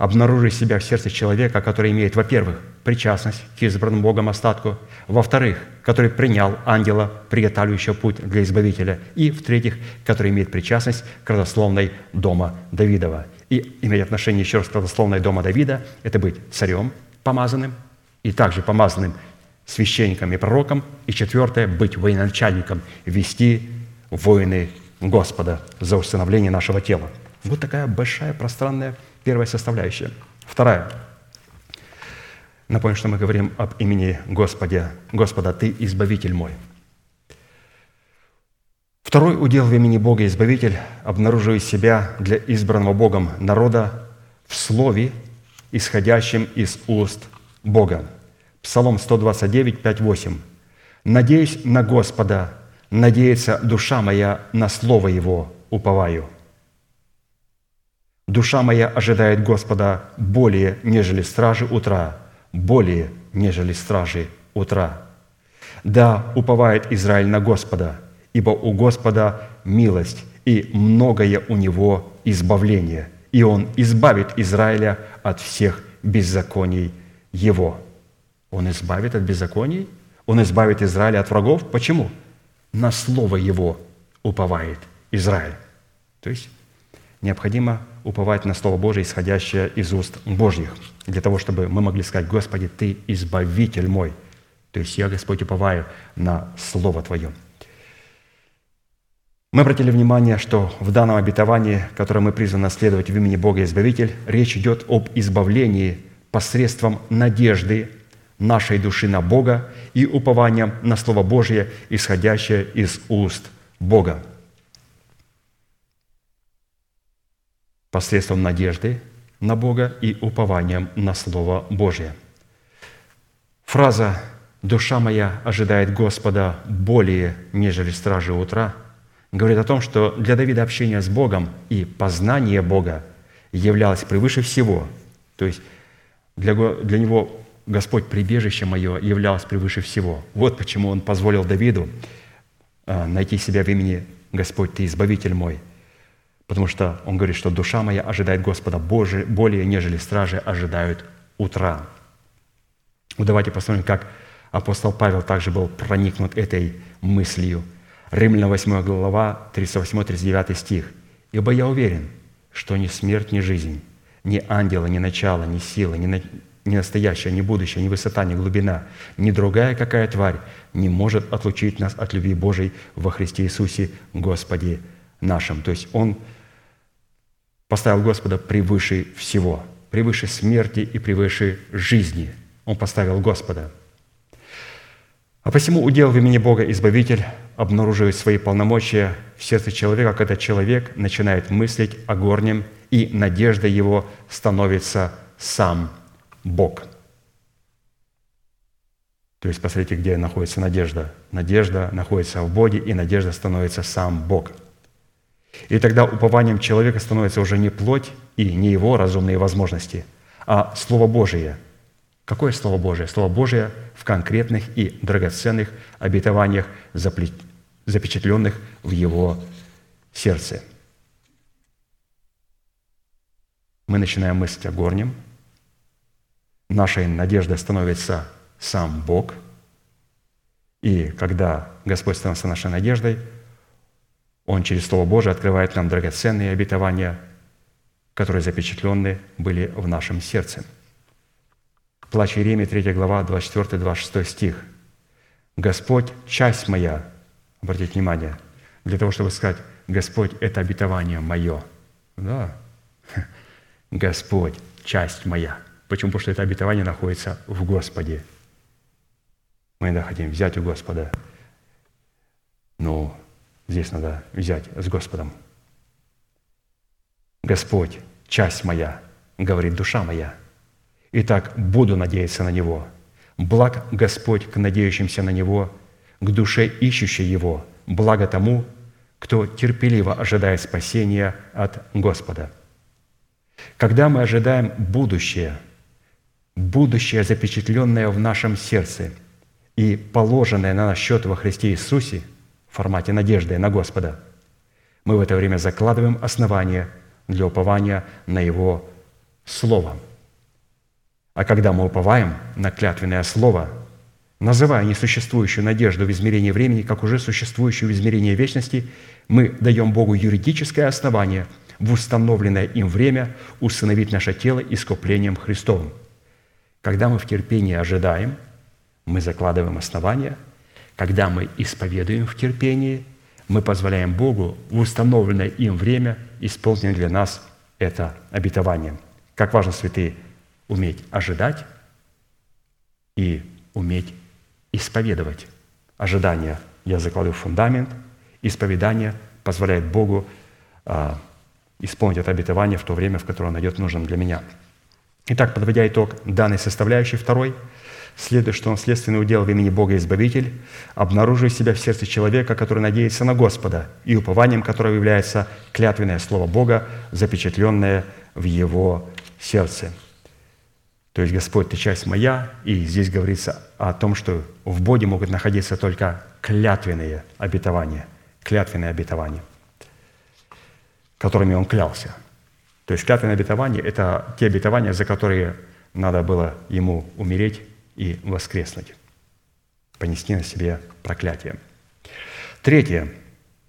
обнаружить себя в сердце человека, который имеет, во-первых, причастность к избранному Богом остатку, во-вторых, который принял ангела, приготавливающего путь для Избавителя, и, в-третьих, который имеет причастность к родословной дома Давидова. И иметь отношение еще раз к родословной дома Давида – это быть царем помазанным, и также помазанным священником и пророком, и четвертое – быть военачальником, вести воины Господа за установление нашего тела. Вот такая большая пространная Первая составляющая. Вторая. Напомню, что мы говорим об имени Господа. Господа, Ты Избавитель мой. Второй удел в имени Бога Избавитель обнаруживает себя для избранного Богом народа в слове, исходящем из уст Бога. Псалом 129, 5, 8. «Надеюсь на Господа, надеется душа моя на Слово Его, уповаю». Душа моя ожидает Господа более, нежели стражи утра, более, нежели стражи утра. Да, уповает Израиль на Господа, ибо у Господа милость, и многое у Него избавление, и Он избавит Израиля от всех беззаконий Его». Он избавит от беззаконий? Он избавит Израиля от врагов? Почему? На Слово Его уповает Израиль. То есть необходимо уповать на Слово Божие, исходящее из уст Божьих, для того, чтобы мы могли сказать, «Господи, Ты избавитель мой». То есть я, Господь, уповаю на Слово Твое. Мы обратили внимание, что в данном обетовании, которое мы призваны наследовать в имени Бога Избавитель, речь идет об избавлении посредством надежды нашей души на Бога и упованием на Слово Божие, исходящее из уст Бога. Посредством надежды на Бога и упованием на Слово Божие. Фраза «душа моя ожидает Господа более, нежели стражи утра» говорит о том, что для Давида общение с Богом и познание Бога являлось превыше всего. То есть для, для него Господь прибежище мое являлось превыше всего. Вот почему он позволил Давиду а, найти себя в имени Господь, Ты избавитель мой. Потому что он говорит, что душа моя ожидает Господа Божия более, нежели стражи ожидают утра. Вот давайте посмотрим, как апостол Павел также был проникнут этой мыслью. Римляна 8 глава, 38-39 стих. «Ибо я уверен, что ни смерть, ни жизнь, ни ангела, ни начало, ни сила, ни, на... ни настоящее, ни будущее, ни высота, ни глубина, ни другая какая тварь не может отлучить нас от любви Божией во Христе Иисусе Господе нашим». То есть он поставил Господа превыше всего, превыше смерти и превыше жизни. Он поставил Господа. А посему удел в имени Бога Избавитель обнаруживает свои полномочия в сердце человека, когда человек начинает мыслить о горнем, и надежда его становится сам Бог. То есть посмотрите, где находится надежда. Надежда находится в Боге, и надежда становится сам Бог. И тогда упованием человека становится уже не плоть и не его разумные возможности, а Слово Божие – Какое Слово Божие? Слово Божие в конкретных и драгоценных обетованиях, запечатленных в его сердце. Мы начинаем мыслить о горнем. Нашей надеждой становится сам Бог. И когда Господь становится нашей надеждой, Он через Слово Божие открывает нам драгоценные обетования, которые запечатлены были в нашем сердце – Плач Иеремии, 3 глава, 24-26 стих. «Господь – часть моя». Обратите внимание, для того, чтобы сказать, «Господь – это обетование мое». Да. Господь – часть моя. Почему? Потому что это обетование находится в Господе. Мы иногда хотим взять у Господа. Но здесь надо взять с Господом. Господь – часть моя, говорит душа моя – Итак, буду надеяться на Него. Благ Господь к надеющимся на Него, к душе ищущей Его, благо тому, кто терпеливо ожидает спасения от Господа. Когда мы ожидаем будущее, будущее, запечатленное в нашем сердце и положенное на наш счет во Христе Иисусе формате надежды на Господа, мы в это время закладываем основания для упования на Его Слово – а когда мы уповаем на клятвенное слово, называя несуществующую надежду в измерении времени, как уже существующую в измерении вечности, мы даем Богу юридическое основание в установленное им время усыновить наше тело искуплением Христовым. Когда мы в терпении ожидаем, мы закладываем основания. Когда мы исповедуем в терпении, мы позволяем Богу в установленное им время исполнить для нас это обетование. Как важно, святые, уметь ожидать и уметь исповедовать. Ожидание я закладываю фундамент, исповедание позволяет Богу а, исполнить это обетование в то время, в которое он найдет нужным для меня. Итак, подводя итог данной составляющей второй, следует, что он следственный удел в имени Бога Избавитель, обнаруживает себя в сердце человека, который надеется на Господа, и упованием которого является клятвенное Слово Бога, запечатленное в его сердце – то есть, Господь, Ты часть моя, и здесь говорится о том, что в Боге могут находиться только клятвенные обетования, клятвенные обетования, которыми Он клялся. То есть клятвенные обетования – это те обетования, за которые надо было Ему умереть и воскреснуть, понести на себе проклятие. Третье.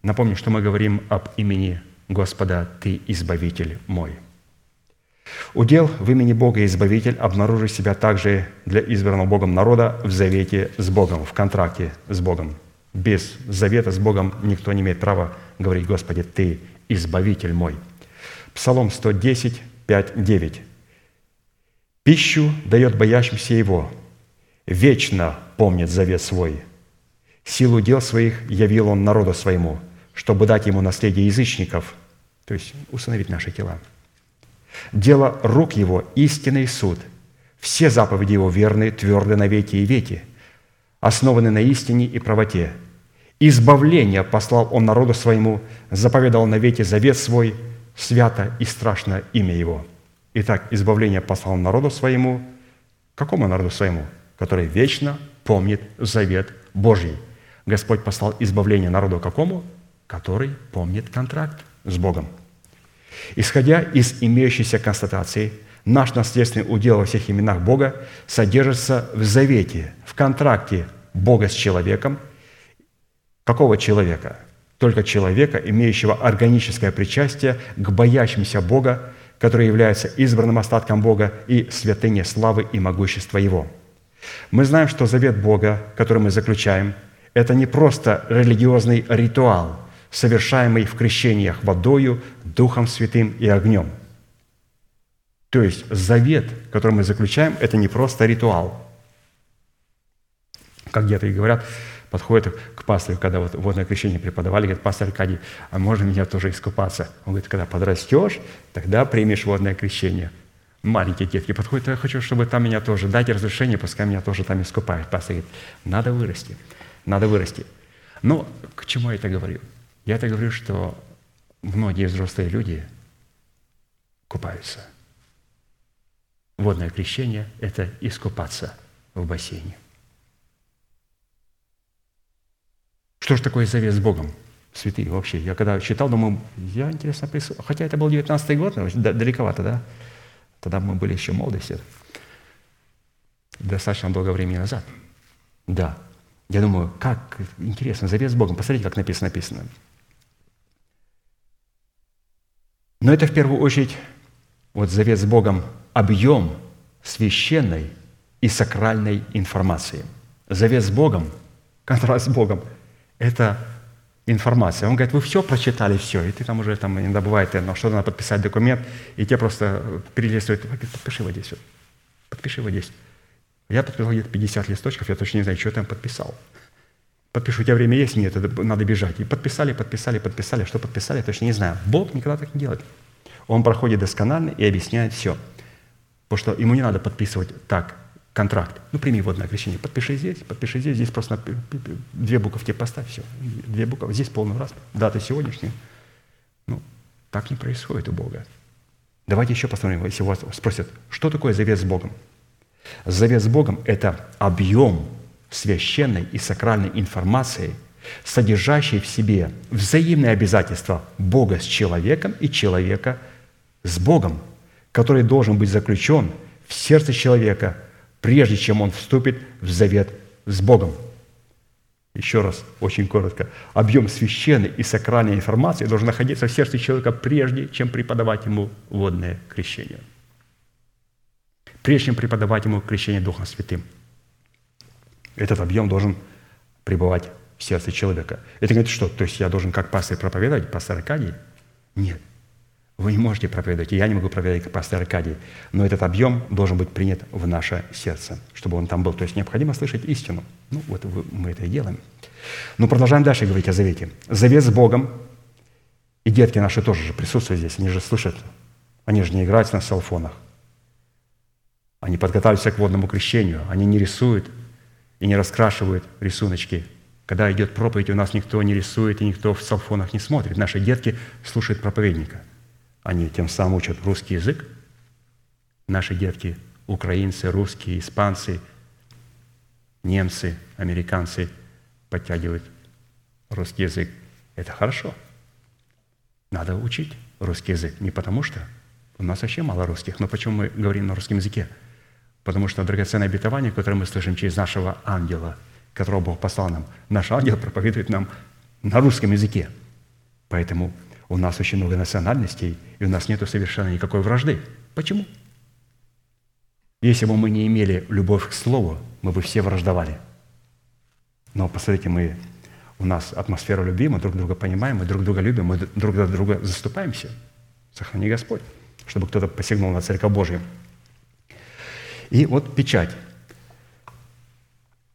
Напомню, что мы говорим об имени Господа «Ты избавитель мой». Удел в имени Бога Избавитель обнаружит себя также для избранного Богом народа в завете с Богом, в контракте с Богом. Без завета с Богом никто не имеет права говорить, Господи, Ты Избавитель мой. Псалом 110, 5, 9. «Пищу дает боящимся Его, вечно помнит завет свой. Силу дел своих явил он народу своему, чтобы дать ему наследие язычников, то есть установить наши тела. Дело рук его – истинный суд. Все заповеди его верны, тверды на веки и веки, основаны на истине и правоте. Избавление послал он народу своему, заповедал на веки завет свой, свято и страшно имя его. Итак, избавление послал народу своему. Какому народу своему? Который вечно помнит завет Божий. Господь послал избавление народу какому? Который помнит контракт с Богом. Исходя из имеющейся констатации, наш наследственный удел во всех именах Бога содержится в завете, в контракте Бога с человеком. Какого человека? Только человека, имеющего органическое причастие к боящимся Бога, который является избранным остатком Бога и святыня славы и могущества Его. Мы знаем, что завет Бога, который мы заключаем, это не просто религиозный ритуал – совершаемый в крещениях водою, Духом Святым и огнем. То есть завет, который мы заключаем, это не просто ритуал. Как где-то и говорят, подходят к пастору, когда вот водное крещение преподавали, говорят, пастор Аркадий, а можно меня тоже искупаться? Он говорит, когда подрастешь, тогда примешь водное крещение. Маленькие детки подходят, я хочу, чтобы там меня тоже, дайте разрешение, пускай меня тоже там искупают. Пастор говорит, надо вырасти, надо вырасти. Но к чему я это говорю? Я это говорю, что многие взрослые люди купаются. Водное крещение – это искупаться в бассейне. Что же такое завет с Богом? Святые вообще. Я когда читал, думаю, я интересно присутствовал. Хотя это был 19 год, далековато, да? Тогда мы были еще молодости. Достаточно долгое времени назад. Да. Я думаю, как интересно, завет с Богом. Посмотрите, как написано, написано. Но это в первую очередь вот завет с Богом объем священной и сакральной информации. Завет с Богом, контракт с Богом – это информация. Он говорит, вы все прочитали, все, и ты там уже, там, иногда бывает, но что-то надо подписать документ, и тебе просто перелистывают, подпиши вот здесь, вот. подпиши вот здесь. Я подписал где-то 50 листочков, я точно не знаю, что я там подписал. Подпишу, у тебя время есть? Нет, надо бежать. И подписали, подписали, подписали. Что подписали, точно не знаю. Бог никогда так не делает. Он проходит досконально и объясняет все. Потому что ему не надо подписывать так контракт. Ну, прими водное крещение. Подпиши здесь, подпиши здесь. Здесь просто две буковки поставь, все. Две буквы. Здесь полный раз. Дата сегодняшняя. Ну, так не происходит у Бога. Давайте еще посмотрим, если вас спросят, что такое завет с Богом? Завет с Богом – это объем священной и сакральной информации, содержащей в себе взаимные обязательства Бога с человеком и человека с Богом, который должен быть заключен в сердце человека, прежде чем он вступит в завет с Богом. Еще раз, очень коротко. Объем священной и сакральной информации должен находиться в сердце человека, прежде чем преподавать ему водное крещение. Прежде чем преподавать ему крещение Духом Святым – этот объем должен пребывать в сердце человека. Это говорит что? То есть я должен как пастор проповедовать, пастор Аркадий? Нет. Вы не можете проповедовать, и я не могу проповедовать, как пастор Аркадий. Но этот объем должен быть принят в наше сердце, чтобы он там был. То есть необходимо слышать истину. Ну, вот мы это и делаем. Но продолжаем дальше говорить о завете. Завет с Богом, и детки наши тоже же присутствуют здесь, они же слышат, они же не играют на селфонах. Они подготавливаются к водному крещению, они не рисуют, и не раскрашивают рисуночки. Когда идет проповедь, у нас никто не рисует и никто в салфонах не смотрит. Наши детки слушают проповедника. Они тем самым учат русский язык. Наши детки – украинцы, русские, испанцы, немцы, американцы – подтягивают русский язык. Это хорошо. Надо учить русский язык. Не потому что у нас вообще мало русских, но почему мы говорим на русском языке – Потому что драгоценное обетование, которое мы слышим через нашего ангела, которого Бог послал нам, наш ангел проповедует нам на русском языке. Поэтому у нас очень много национальностей, и у нас нет совершенно никакой вражды. Почему? Если бы мы не имели любовь к Слову, мы бы все враждовали. Но посмотрите, мы, у нас атмосфера любви, мы друг друга понимаем, мы друг друга любим, мы друг за друга заступаемся. Сохрани Господь, чтобы кто-то посягнул на Церковь Божию. И вот печать.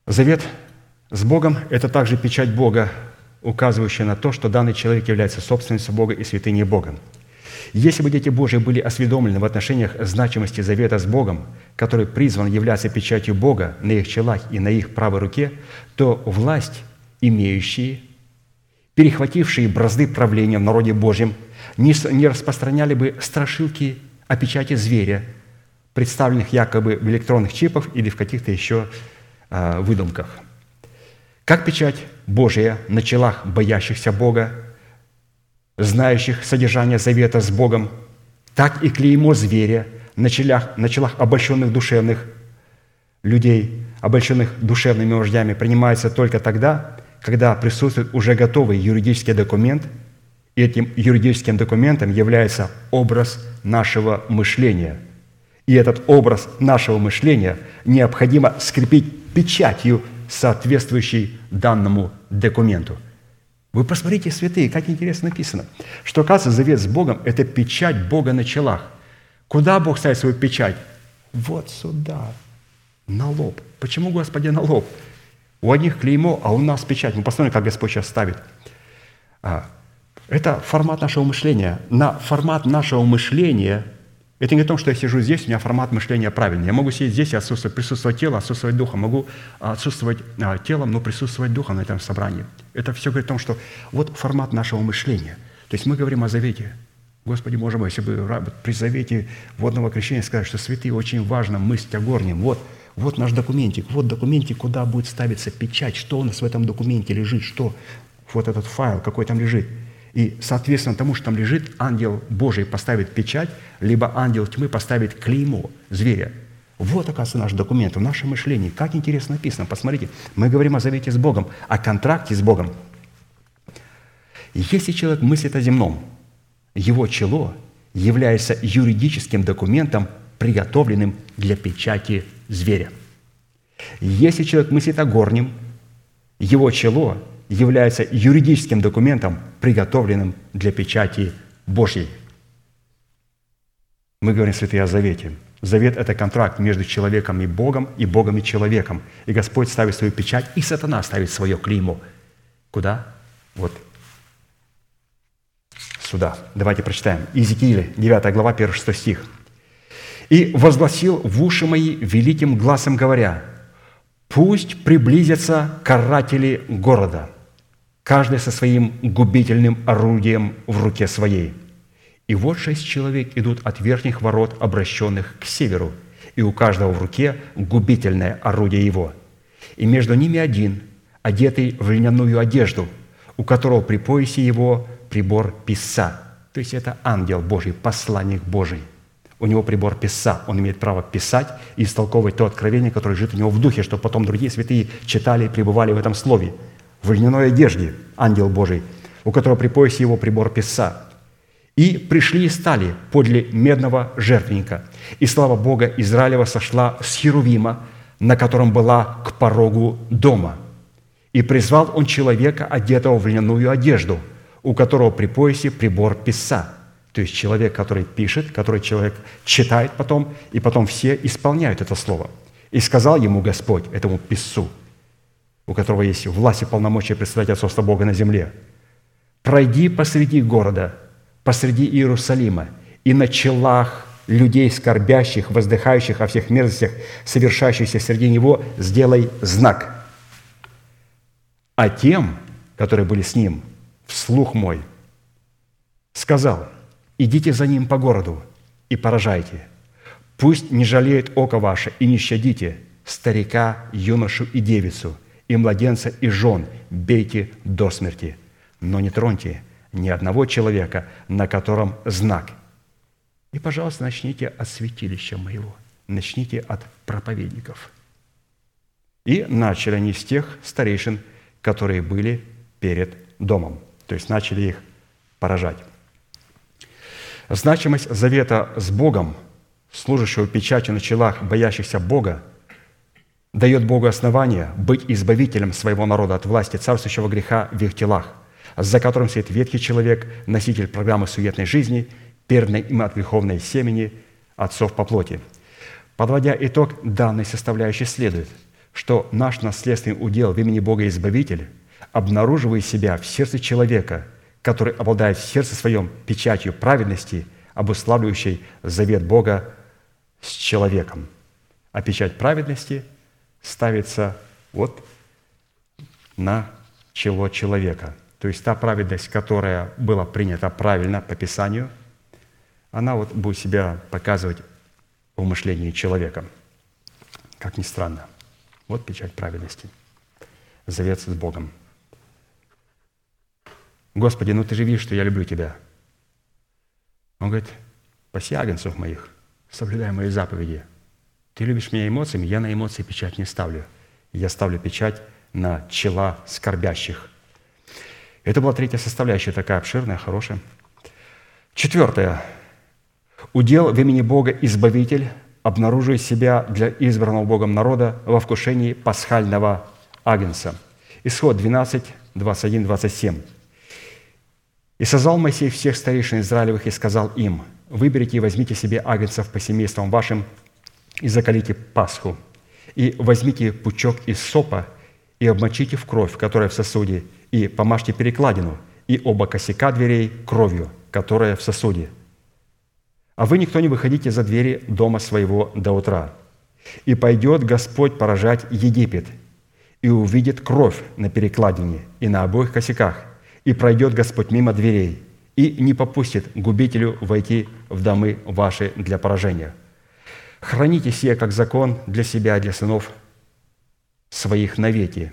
Завет с Богом – это также печать Бога, указывающая на то, что данный человек является собственностью Бога и святыней Бога. Если бы дети Божьи были осведомлены в отношениях значимости завета с Богом, который призван являться печатью Бога на их челах и на их правой руке, то власть, имеющие, перехватившие бразды правления в народе Божьем, не не распространяли бы страшилки о печати зверя, представленных якобы в электронных чипах или в каких-то еще а, выдумках. Как печать Божия на челах боящихся Бога, знающих содержание завета с Богом, так и клеймо зверя на челах, на челах обольщенных душевных людей, обольщенных душевными вождями, принимается только тогда, когда присутствует уже готовый юридический документ, и этим юридическим документом является образ нашего мышления. И этот образ нашего мышления необходимо скрепить печатью, соответствующей данному документу. Вы посмотрите, святые, как интересно написано, что, оказывается, завет с Богом – это печать Бога на челах. Куда Бог ставит свою печать? Вот сюда, на лоб. Почему, Господи, на лоб? У одних клеймо, а у нас печать. Мы посмотрим, как Господь сейчас ставит. А, это формат нашего мышления. На формат нашего мышления – это не о том, что я сижу здесь, у меня формат мышления правильный. Я могу сидеть здесь и отсутствовать, присутствовать телом, отсутствовать духом. Могу отсутствовать а, телом, но присутствовать духом на этом собрании. Это все говорит о том, что вот формат нашего мышления. То есть мы говорим о завете. Господи, Боже мой, если бы при завете водного крещения сказать, что святые очень важно мыслить о горнем. Вот, вот наш документик, вот документик, куда будет ставиться печать, что у нас в этом документе лежит, что вот этот файл, какой там лежит – и, соответственно, тому, что там лежит, ангел Божий поставит печать, либо ангел тьмы поставит клеймо зверя. Вот, оказывается, наш документ в нашем мышлении. Как интересно написано. Посмотрите, мы говорим о завете с Богом, о контракте с Богом. Если человек мыслит о земном, его чело является юридическим документом, приготовленным для печати зверя. Если человек мыслит о горнем, его чело является юридическим документом, приготовленным для печати Божьей. Мы говорим, святые, о завете. Завет – это контракт между человеком и Богом, и Богом и человеком. И Господь ставит свою печать, и сатана ставит свое клеймо. Куда? Вот сюда. Давайте прочитаем. Иезекииля, 9 глава, 1-6 стих. «И возгласил в уши мои великим глазом, говоря, «Пусть приблизятся каратели города, каждый со своим губительным орудием в руке своей. И вот шесть человек идут от верхних ворот, обращенных к северу, и у каждого в руке губительное орудие его. И между ними один, одетый в льняную одежду, у которого при поясе его прибор писа. То есть это ангел Божий, посланник Божий. У него прибор писа, он имеет право писать и истолковывать то откровение, которое лежит у него в духе, чтобы потом другие святые читали и пребывали в этом слове – в льняной одежде, ангел Божий, у которого при поясе его прибор писа. И пришли и стали подле медного жертвенника. И слава Бога Израилева сошла с Херувима, на котором была к порогу дома. И призвал он человека, одетого в льняную одежду, у которого при поясе прибор писа. То есть человек, который пишет, который человек читает потом, и потом все исполняют это слово. И сказал ему Господь, этому писцу – у которого есть власть и полномочия представлять отцовство Бога на земле, пройди посреди города, посреди Иерусалима, и на челах людей, скорбящих, воздыхающих о всех мерзостях, совершающихся среди него, сделай знак. А тем, которые были с ним, вслух мой, сказал, идите за ним по городу и поражайте. Пусть не жалеет око ваше и не щадите старика, юношу и девицу – и младенца, и жен бейте до смерти, но не троньте ни одного человека, на котором знак. И, пожалуйста, начните от святилища моего, начните от проповедников. И начали они с тех старейшин, которые были перед домом. То есть начали их поражать. Значимость завета с Богом, служащего печатью на челах боящихся Бога – дает Богу основание быть избавителем своего народа от власти царствующего греха в их телах, за которым стоит ветхий человек, носитель программы суетной жизни, перданной им от греховной семени отцов по плоти. Подводя итог данной составляющей следует, что наш наследственный удел в имени Бога Избавитель обнаруживает себя в сердце человека, который обладает в сердце своем печатью праведности, обуславливающей завет Бога с человеком. А печать праведности ставится вот на чело человека. То есть та праведность, которая была принята правильно по Писанию, она вот будет себя показывать в мышлении человека. Как ни странно. Вот печать праведности. Завет с Богом. Господи, ну ты же видишь, что я люблю Тебя. Он говорит, паси агнцев моих, соблюдай мои заповеди. Ты любишь меня эмоциями, я на эмоции печать не ставлю. Я ставлю печать на чела скорбящих. Это была третья составляющая, такая обширная, хорошая. Четвертое. Удел в имени Бога Избавитель обнаруживает себя для избранного Богом народа во вкушении пасхального агнца. Исход 12, 21, 27. «И созвал Моисей всех старейшин Израилевых и сказал им, «Выберите и возьмите себе агнцев по семействам вашим и закалите Пасху, и возьмите пучок из сопа и обмочите в кровь, которая в сосуде, и помажьте перекладину, и оба косяка дверей кровью, которая в сосуде. А вы никто не выходите за двери дома своего до утра. И пойдет Господь поражать Египет, и увидит кровь на перекладине и на обоих косяках, и пройдет Господь мимо дверей, и не попустит губителю войти в домы ваши для поражения. Храните сие как закон для себя, для сынов своих навеки.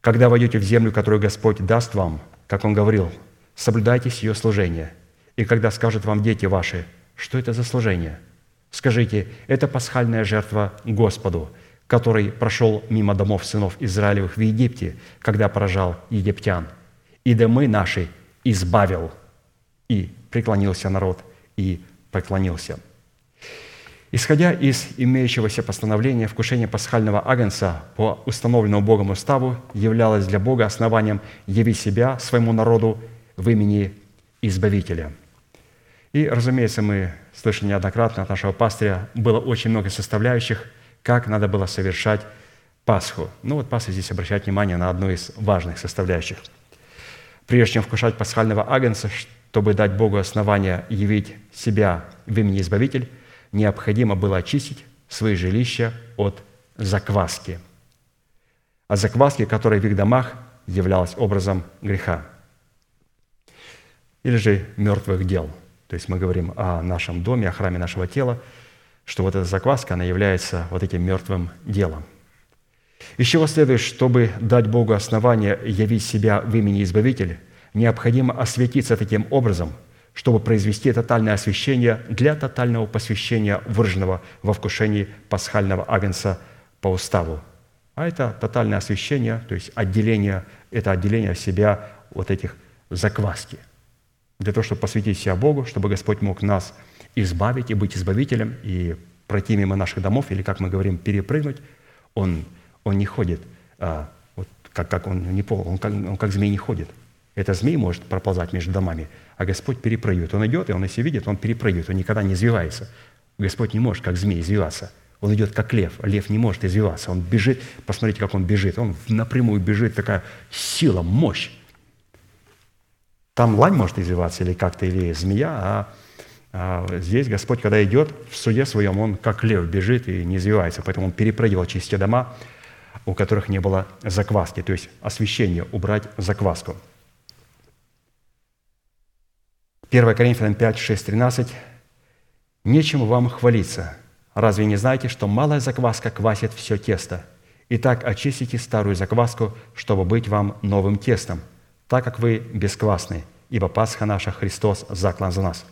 Когда войдете в землю, которую Господь даст вам, как Он говорил, соблюдайтесь ее служение. И когда скажут вам дети ваши, что это за служение? Скажите, это пасхальная жертва Господу, который прошел мимо домов сынов Израилевых в Египте, когда поражал египтян. И домы наши избавил. И преклонился народ, и преклонился. Исходя из имеющегося постановления, вкушение пасхального агнца по установленному Богом уставу являлось для Бога основанием явить себя своему народу в имени Избавителя. И, разумеется, мы слышали неоднократно от нашего пастыря, было очень много составляющих, как надо было совершать Пасху. Ну вот пастырь здесь обращает внимание на одну из важных составляющих. Прежде чем вкушать пасхального агнца, чтобы дать Богу основание явить себя в имени Избавитель, необходимо было очистить свои жилища от закваски. От закваски, которая в их домах являлась образом греха. Или же мертвых дел. То есть мы говорим о нашем доме, о храме нашего тела, что вот эта закваска, она является вот этим мертвым делом. Из чего следует, чтобы дать Богу основание явить себя в имени Избавителя, необходимо осветиться таким образом – чтобы произвести тотальное освящение для тотального посвящения выраженного во вкушении пасхального агнца по уставу. А это тотальное освящение, то есть отделение, это отделение себя вот этих закваски. Для того, чтобы посвятить себя Богу, чтобы Господь мог нас избавить и быть избавителем, и пройти мимо наших домов, или, как мы говорим, перепрыгнуть, Он, он не ходит, а, вот как, как он не пол, он как, он как змей не ходит. Это змей может проползать между домами, а Господь перепрыгивает. Он идет, и он если видит, он перепрыгивает, он никогда не извивается. Господь не может, как змей, извиваться. Он идет, как лев. Лев не может извиваться. Он бежит, посмотрите, как он бежит. Он напрямую бежит, такая сила, мощь. Там лань может извиваться или как-то, или змея, а, а здесь Господь, когда идет в суде своем, он как лев бежит и не извивается. Поэтому он перепрыгивал через те дома, у которых не было закваски, то есть освящение, убрать закваску – 1 Коринфянам 5, 6, 13. «Нечем вам хвалиться. Разве не знаете, что малая закваска квасит все тесто? Итак, очистите старую закваску, чтобы быть вам новым тестом, так как вы бесквасны, ибо Пасха наша Христос заклан за нас.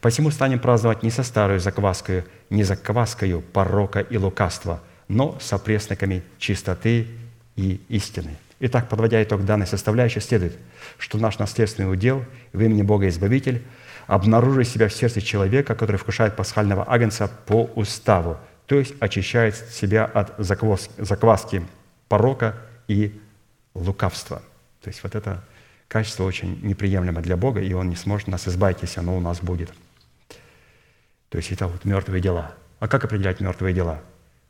Посему станем праздновать не со старой закваскою, не закваскою порока и лукавства, но со пресноками чистоты и истины». Итак, подводя итог данной составляющей, следует, что наш наследственный удел в имени Бога Избавитель обнаружит себя в сердце человека, который вкушает пасхального агнца по уставу, то есть очищает себя от закваски порока и лукавства. То есть вот это качество очень неприемлемо для Бога, и Он не сможет нас избавить, если оно у нас будет. То есть это вот мертвые дела. А как определять мертвые дела?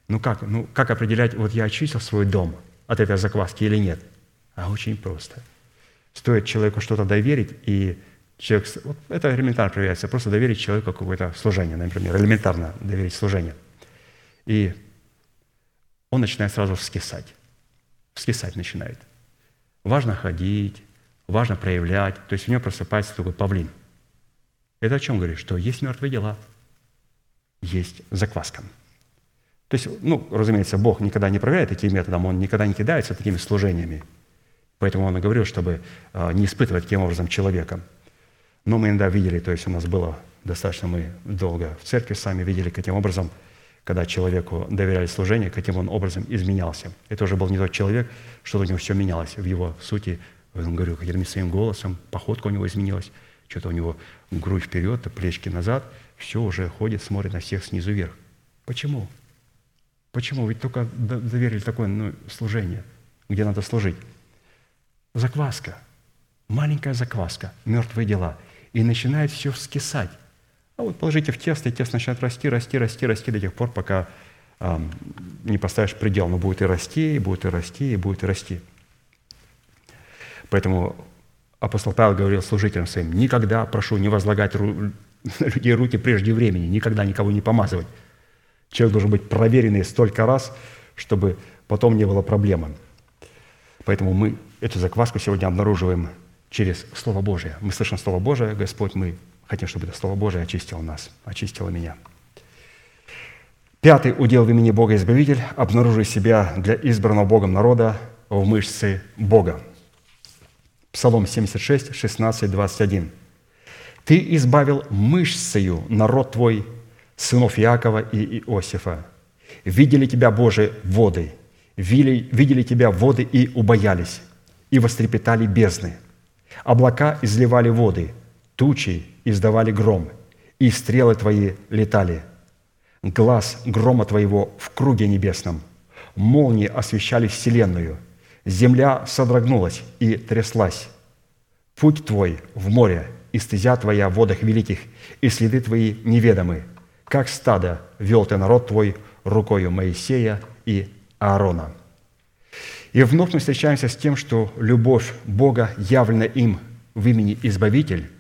Ну как, ну как определять, вот я очистил свой дом от этой закваски или нет? А очень просто. Стоит человеку что-то доверить, и человек, вот это элементарно проверяется, просто доверить человеку какое-то служение, например, элементарно доверить служение. И он начинает сразу вскисать. Вскисать начинает. Важно ходить, важно проявлять. То есть у него просыпается такой павлин. Это о чем говорит? Что есть мертвые дела, есть закваска. То есть, ну, разумеется, Бог никогда не проверяет таким методом, Он никогда не кидается такими служениями. Поэтому Он и говорил, чтобы а, не испытывать таким образом человека. Но мы иногда видели, то есть у нас было достаточно, мы долго в церкви сами видели, каким образом, когда человеку доверяли служение, каким он образом изменялся. Это уже был не тот человек, что у него все менялось в его сути. Я говорю, каким-то своим голосом, походка у него изменилась, что-то у него грудь вперед, плечки назад, все уже ходит, смотрит на всех снизу вверх. Почему? Почему? Ведь только доверили такое ну, служение, где надо служить. Закваска, маленькая закваска, мертвые дела. И начинает все вскисать. А вот положите в тесто, и тесто начинает расти, расти, расти, расти до тех пор, пока э, не поставишь предел. Но будет и расти, и будет и расти, и будет и расти. Поэтому апостол Павел говорил служителям своим, никогда, прошу, не возлагать ру- людей руки прежде времени, никогда никого не помазывать. Человек должен быть проверенный столько раз, чтобы потом не было проблемы. Поэтому мы эту закваску сегодня обнаруживаем через Слово Божие. Мы слышим Слово Божие, Господь, мы хотим, чтобы это Слово Божие очистило нас, очистило меня. Пятый удел в имени Бога Избавитель – обнаружи себя для избранного Богом народа в мышце Бога. Псалом 76, 16, 21. «Ты избавил мышцею народ твой сынов Иакова и Иосифа. Видели тебя, Боже, воды, видели, видели тебя воды и убоялись, и вострепетали бездны. Облака изливали воды, тучи издавали гром, и стрелы твои летали. Глаз грома твоего в круге небесном, молнии освещали вселенную, земля содрогнулась и тряслась. Путь твой в море, и стезя твоя в водах великих, и следы твои неведомы – как стадо вел ты народ твой рукою Моисея и Аарона». И вновь мы встречаемся с тем, что любовь Бога, явлена им в имени Избавитель,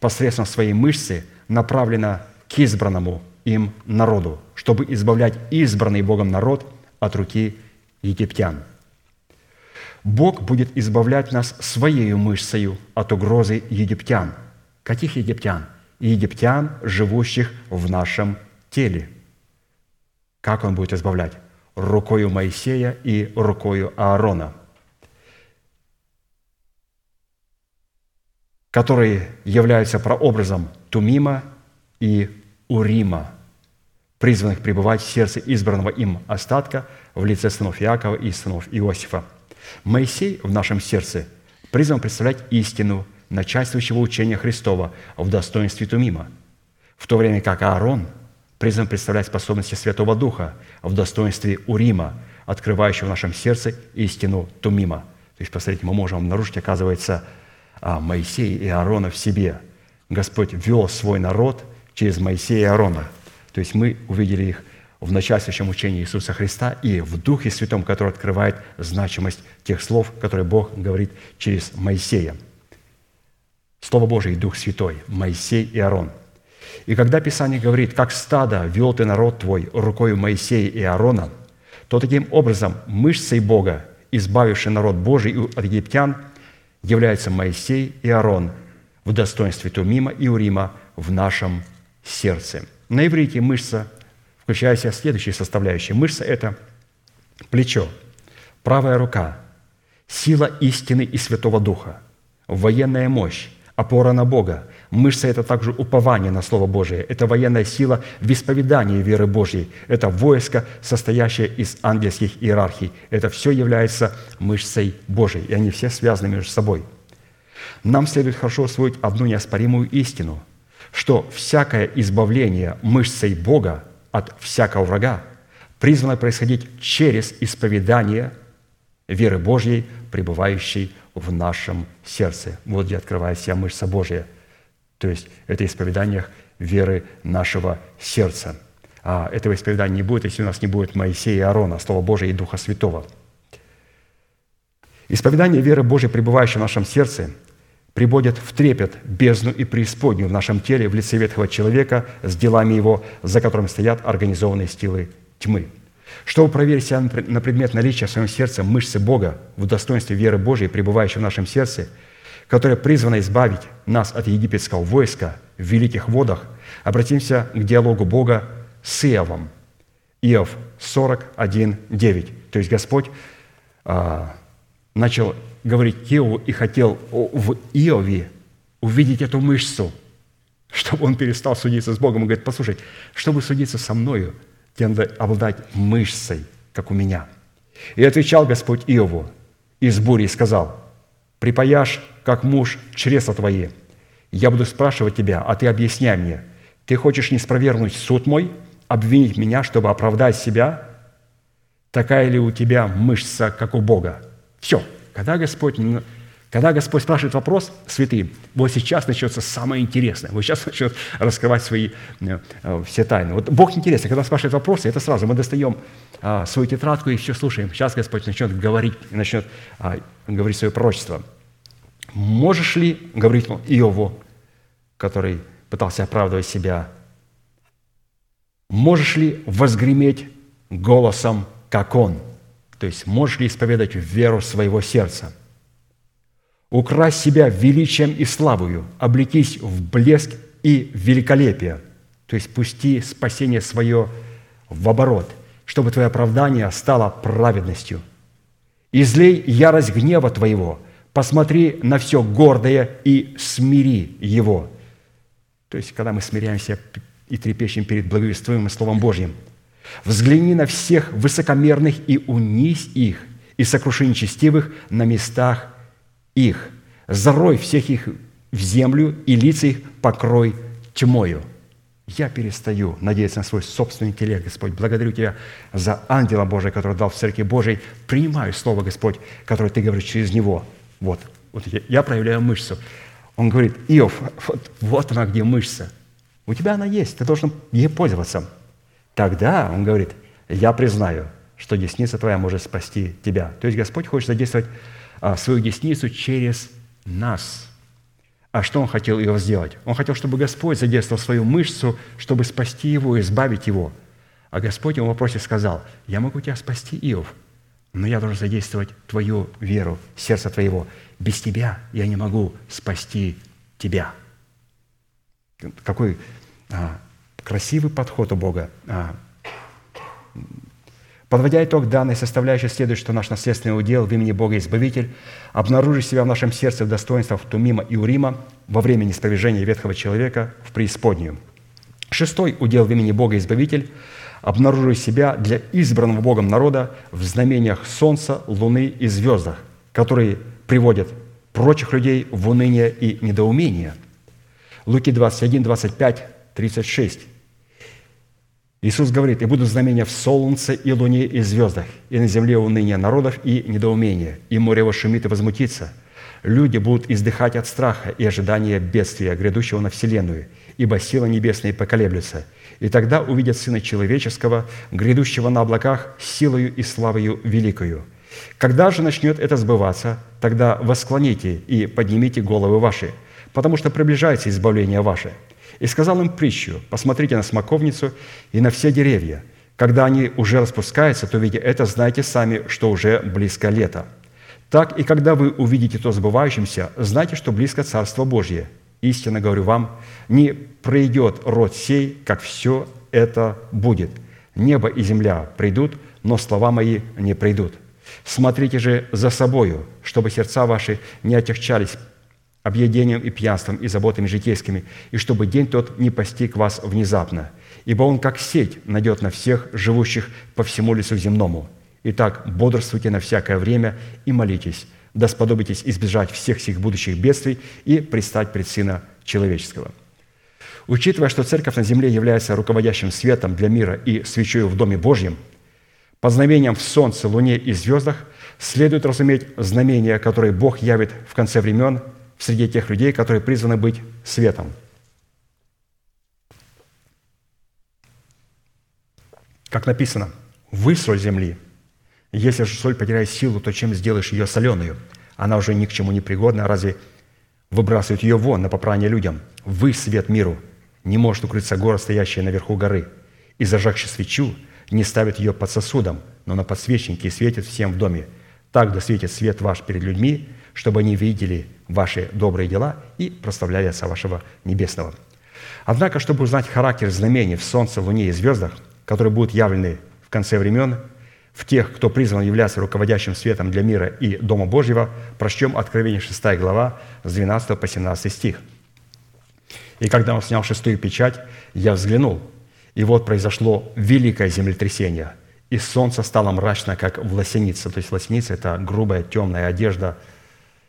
посредством своей мышцы направлена к избранному им народу, чтобы избавлять избранный Богом народ от руки египтян. Бог будет избавлять нас своей мышцею от угрозы египтян. Каких египтян? Египтян, живущих в нашем теле. Как он будет избавлять? Рукою Моисея и рукою Аарона, которые являются прообразом Тумима и Урима, призванных пребывать в сердце избранного им остатка в лице сынов Иакова и сынов Иосифа. Моисей в нашем сердце призван представлять истину – начальствующего учения Христова в достоинстве Тумима, в то время как Аарон призван представлять способности Святого Духа в достоинстве Урима, открывающего в нашем сердце истину Тумима. То есть, посмотрите, мы можем обнаружить, оказывается, а, Моисея и Аарона в себе. Господь вел свой народ через Моисея и Аарона. То есть мы увидели их в начальствующем учении Иисуса Христа и в Духе Святом, который открывает значимость тех слов, которые Бог говорит через Моисея – Слово Божие и Дух Святой, Моисей и Аарон. И когда Писание говорит, как стадо вел ты народ твой рукой Моисея и Аарона, то таким образом мышцей Бога, избавивший народ Божий от египтян, является Моисей и Аарон в достоинстве Тумима и Урима в нашем сердце. На иврите мышца включает в себя следующие составляющие. Мышца – это плечо, правая рука, сила истины и Святого Духа, военная мощь, опора на Бога. Мышца – это также упование на Слово Божие. Это военная сила в исповедании веры Божьей. Это войско, состоящее из ангельских иерархий. Это все является мышцей Божией, и они все связаны между собой. Нам следует хорошо усвоить одну неоспоримую истину, что всякое избавление мышцей Бога от всякого врага призвано происходить через исповедание веры Божьей, пребывающей нашем сердце. Вот где открывается вся мышца Божья. То есть это исповедание веры нашего сердца. а, этого исповедания не будет, если у нас не будет Моисея и Аарона, Слова Божия и Духа Святого. Исповедание веры Божьей, пребывающей в нашем сердце, приводит в трепет бездну и преисподнюю в нашем теле в лице ветхого человека с делами его, за которым стоят организованные стилы тьмы. Чтобы проверить себя на предмет наличия в своем сердце мышцы Бога в достоинстве веры Божьей, пребывающей в нашем сердце, которая призвана избавить нас от египетского войска в великих водах, обратимся к диалогу Бога с Иовом. Иов 41, 9. То есть Господь а, начал говорить Иову и хотел в Иове увидеть эту мышцу, чтобы он перестал судиться с Богом. Он говорит, послушай, чтобы судиться со мною, тебе обладать мышцей, как у меня. И отвечал Господь Иову из бури и сказал, припаяшь, как муж, чресла твои. Я буду спрашивать тебя, а ты объясняй мне. Ты хочешь не спровергнуть суд мой, обвинить меня, чтобы оправдать себя? Такая ли у тебя мышца, как у Бога? Все. Когда Господь, когда Господь спрашивает вопрос, святые, вот сейчас начнется самое интересное. Вот сейчас начнет раскрывать свои э, э, все тайны. Вот Бог интересный. Когда спрашивает вопросы, это сразу мы достаем а, свою тетрадку и все слушаем. Сейчас Господь начнет говорить, начнет а, говорить свое пророчество. Можешь ли, говорит Иову, который пытался оправдывать себя, можешь ли возгреметь голосом, как он – то есть можешь ли исповедать веру своего сердца? Укрась себя величием и славою, облекись в блеск и великолепие, то есть пусти спасение свое в оборот, чтобы твое оправдание стало праведностью. Излей ярость гнева твоего, посмотри на все гордое и смири его. То есть, когда мы смиряемся и трепещем перед благовествуемым Словом Божьим – Взгляни на всех высокомерных и унись их, и сокруши нечестивых на местах их. Зарой всех их в землю, и лица их покрой тьмою. Я перестаю надеяться на свой собственный интеллект, Господь. Благодарю Тебя за ангела Божия, который дал в Церкви Божией. Принимаю Слово, Господь, которое Ты говоришь через него. Вот, вот я, я проявляю мышцу. Он говорит, Иов, вот, вот она где мышца. У тебя она есть, ты должен ей пользоваться. Тогда, он говорит, я признаю, что десница твоя может спасти тебя. То есть Господь хочет задействовать свою десницу через нас. А что Он хотел его сделать? Он хотел, чтобы Господь задействовал свою мышцу, чтобы спасти его, избавить его. А Господь ему в вопросе сказал, я могу тебя спасти, Иов, но я должен задействовать твою веру, сердце твоего. Без тебя я не могу спасти тебя. Какой а, красивый подход у Бога. А, подводя итог данной составляющей, следует, что наш наследственный удел в имени Бога Избавитель, обнаружив себя в нашем сердце в достоинствах Тумима и Урима во время неспровержения ветхого человека в преисподнюю. Шестой удел в имени Бога Избавитель, обнаружив себя для избранного Богом народа в знамениях солнца, луны и звездах, которые приводят прочих людей в уныние и недоумение. Луки 21, 25, 36. Иисус говорит, «И будут знамения в солнце и луне и звездах, и на земле уныние народов и недоумение, и море его шумит и возмутится. Люди будут издыхать от страха и ожидания бедствия, грядущего на вселенную, ибо сила небесная поколеблется. И тогда увидят Сына Человеческого, грядущего на облаках, силою и славою великою. Когда же начнет это сбываться, тогда восклоните и поднимите головы ваши, потому что приближается избавление ваше – и сказал им притчу, посмотрите на смоковницу и на все деревья. Когда они уже распускаются, то, видя это, знайте сами, что уже близко лето. Так и когда вы увидите то сбывающимся, знайте, что близко Царство Божье. Истинно говорю вам, не пройдет род сей, как все это будет. Небо и земля придут, но слова мои не придут. Смотрите же за собою, чтобы сердца ваши не отягчались объедением и пьянством и заботами житейскими, и чтобы день тот не постиг вас внезапно. Ибо он, как сеть, найдет на всех живущих по всему лицу земному. Итак, бодрствуйте на всякое время и молитесь, да сподобитесь избежать всех сих будущих бедствий и предстать пред Сына Человеческого». Учитывая, что Церковь на земле является руководящим светом для мира и свечой в Доме Божьем, по знамениям в Солнце, Луне и звездах следует разуметь знамения, которые Бог явит в конце времен – среди тех людей, которые призваны быть светом. Как написано, «Вы соль земли. Если же соль потеряет силу, то чем сделаешь ее соленую? Она уже ни к чему не пригодна, разве выбрасывают ее вон на попрание людям? Вы свет миру. Не может укрыться гора, стоящая наверху горы. И зажегши свечу, не ставит ее под сосудом, но на подсвечнике и светит всем в доме. Так да светит свет ваш перед людьми, чтобы они видели ваши добрые дела и прославляли Отца вашего Небесного». Однако, чтобы узнать характер знамений в Солнце, Луне и звездах, которые будут явлены в конце времен, в тех, кто призван являться руководящим светом для мира и Дома Божьего, прочтем Откровение 6 глава с 12 по 17 стих. «И когда он снял шестую печать, я взглянул, и вот произошло великое землетрясение, и солнце стало мрачно, как власеница». То есть власеница – это грубая темная одежда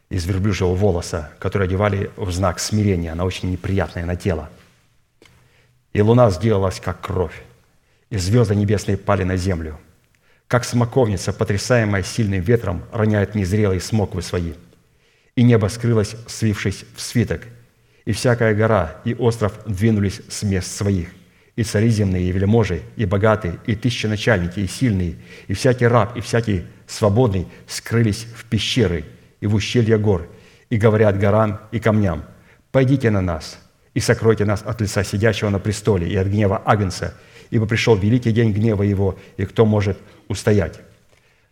из верблюжьего волоса, которую одевали в знак смирения. Она очень неприятная на тело. И луна сделалась, как кровь, и звезды небесные пали на землю, как смоковница, потрясаемая сильным ветром, роняет незрелые смоквы свои. И небо скрылось, свившись в свиток, и всякая гора и остров двинулись с мест своих, и цари земные, и вельможи, и богатые, и тысяченачальники, и сильные, и всякий раб, и всякий свободный скрылись в пещеры и в ущелья гор, и говорят горам и камням, «Пойдите на нас, и сокройте нас от лица сидящего на престоле и от гнева Агнца, ибо пришел великий день гнева его, и кто может устоять?»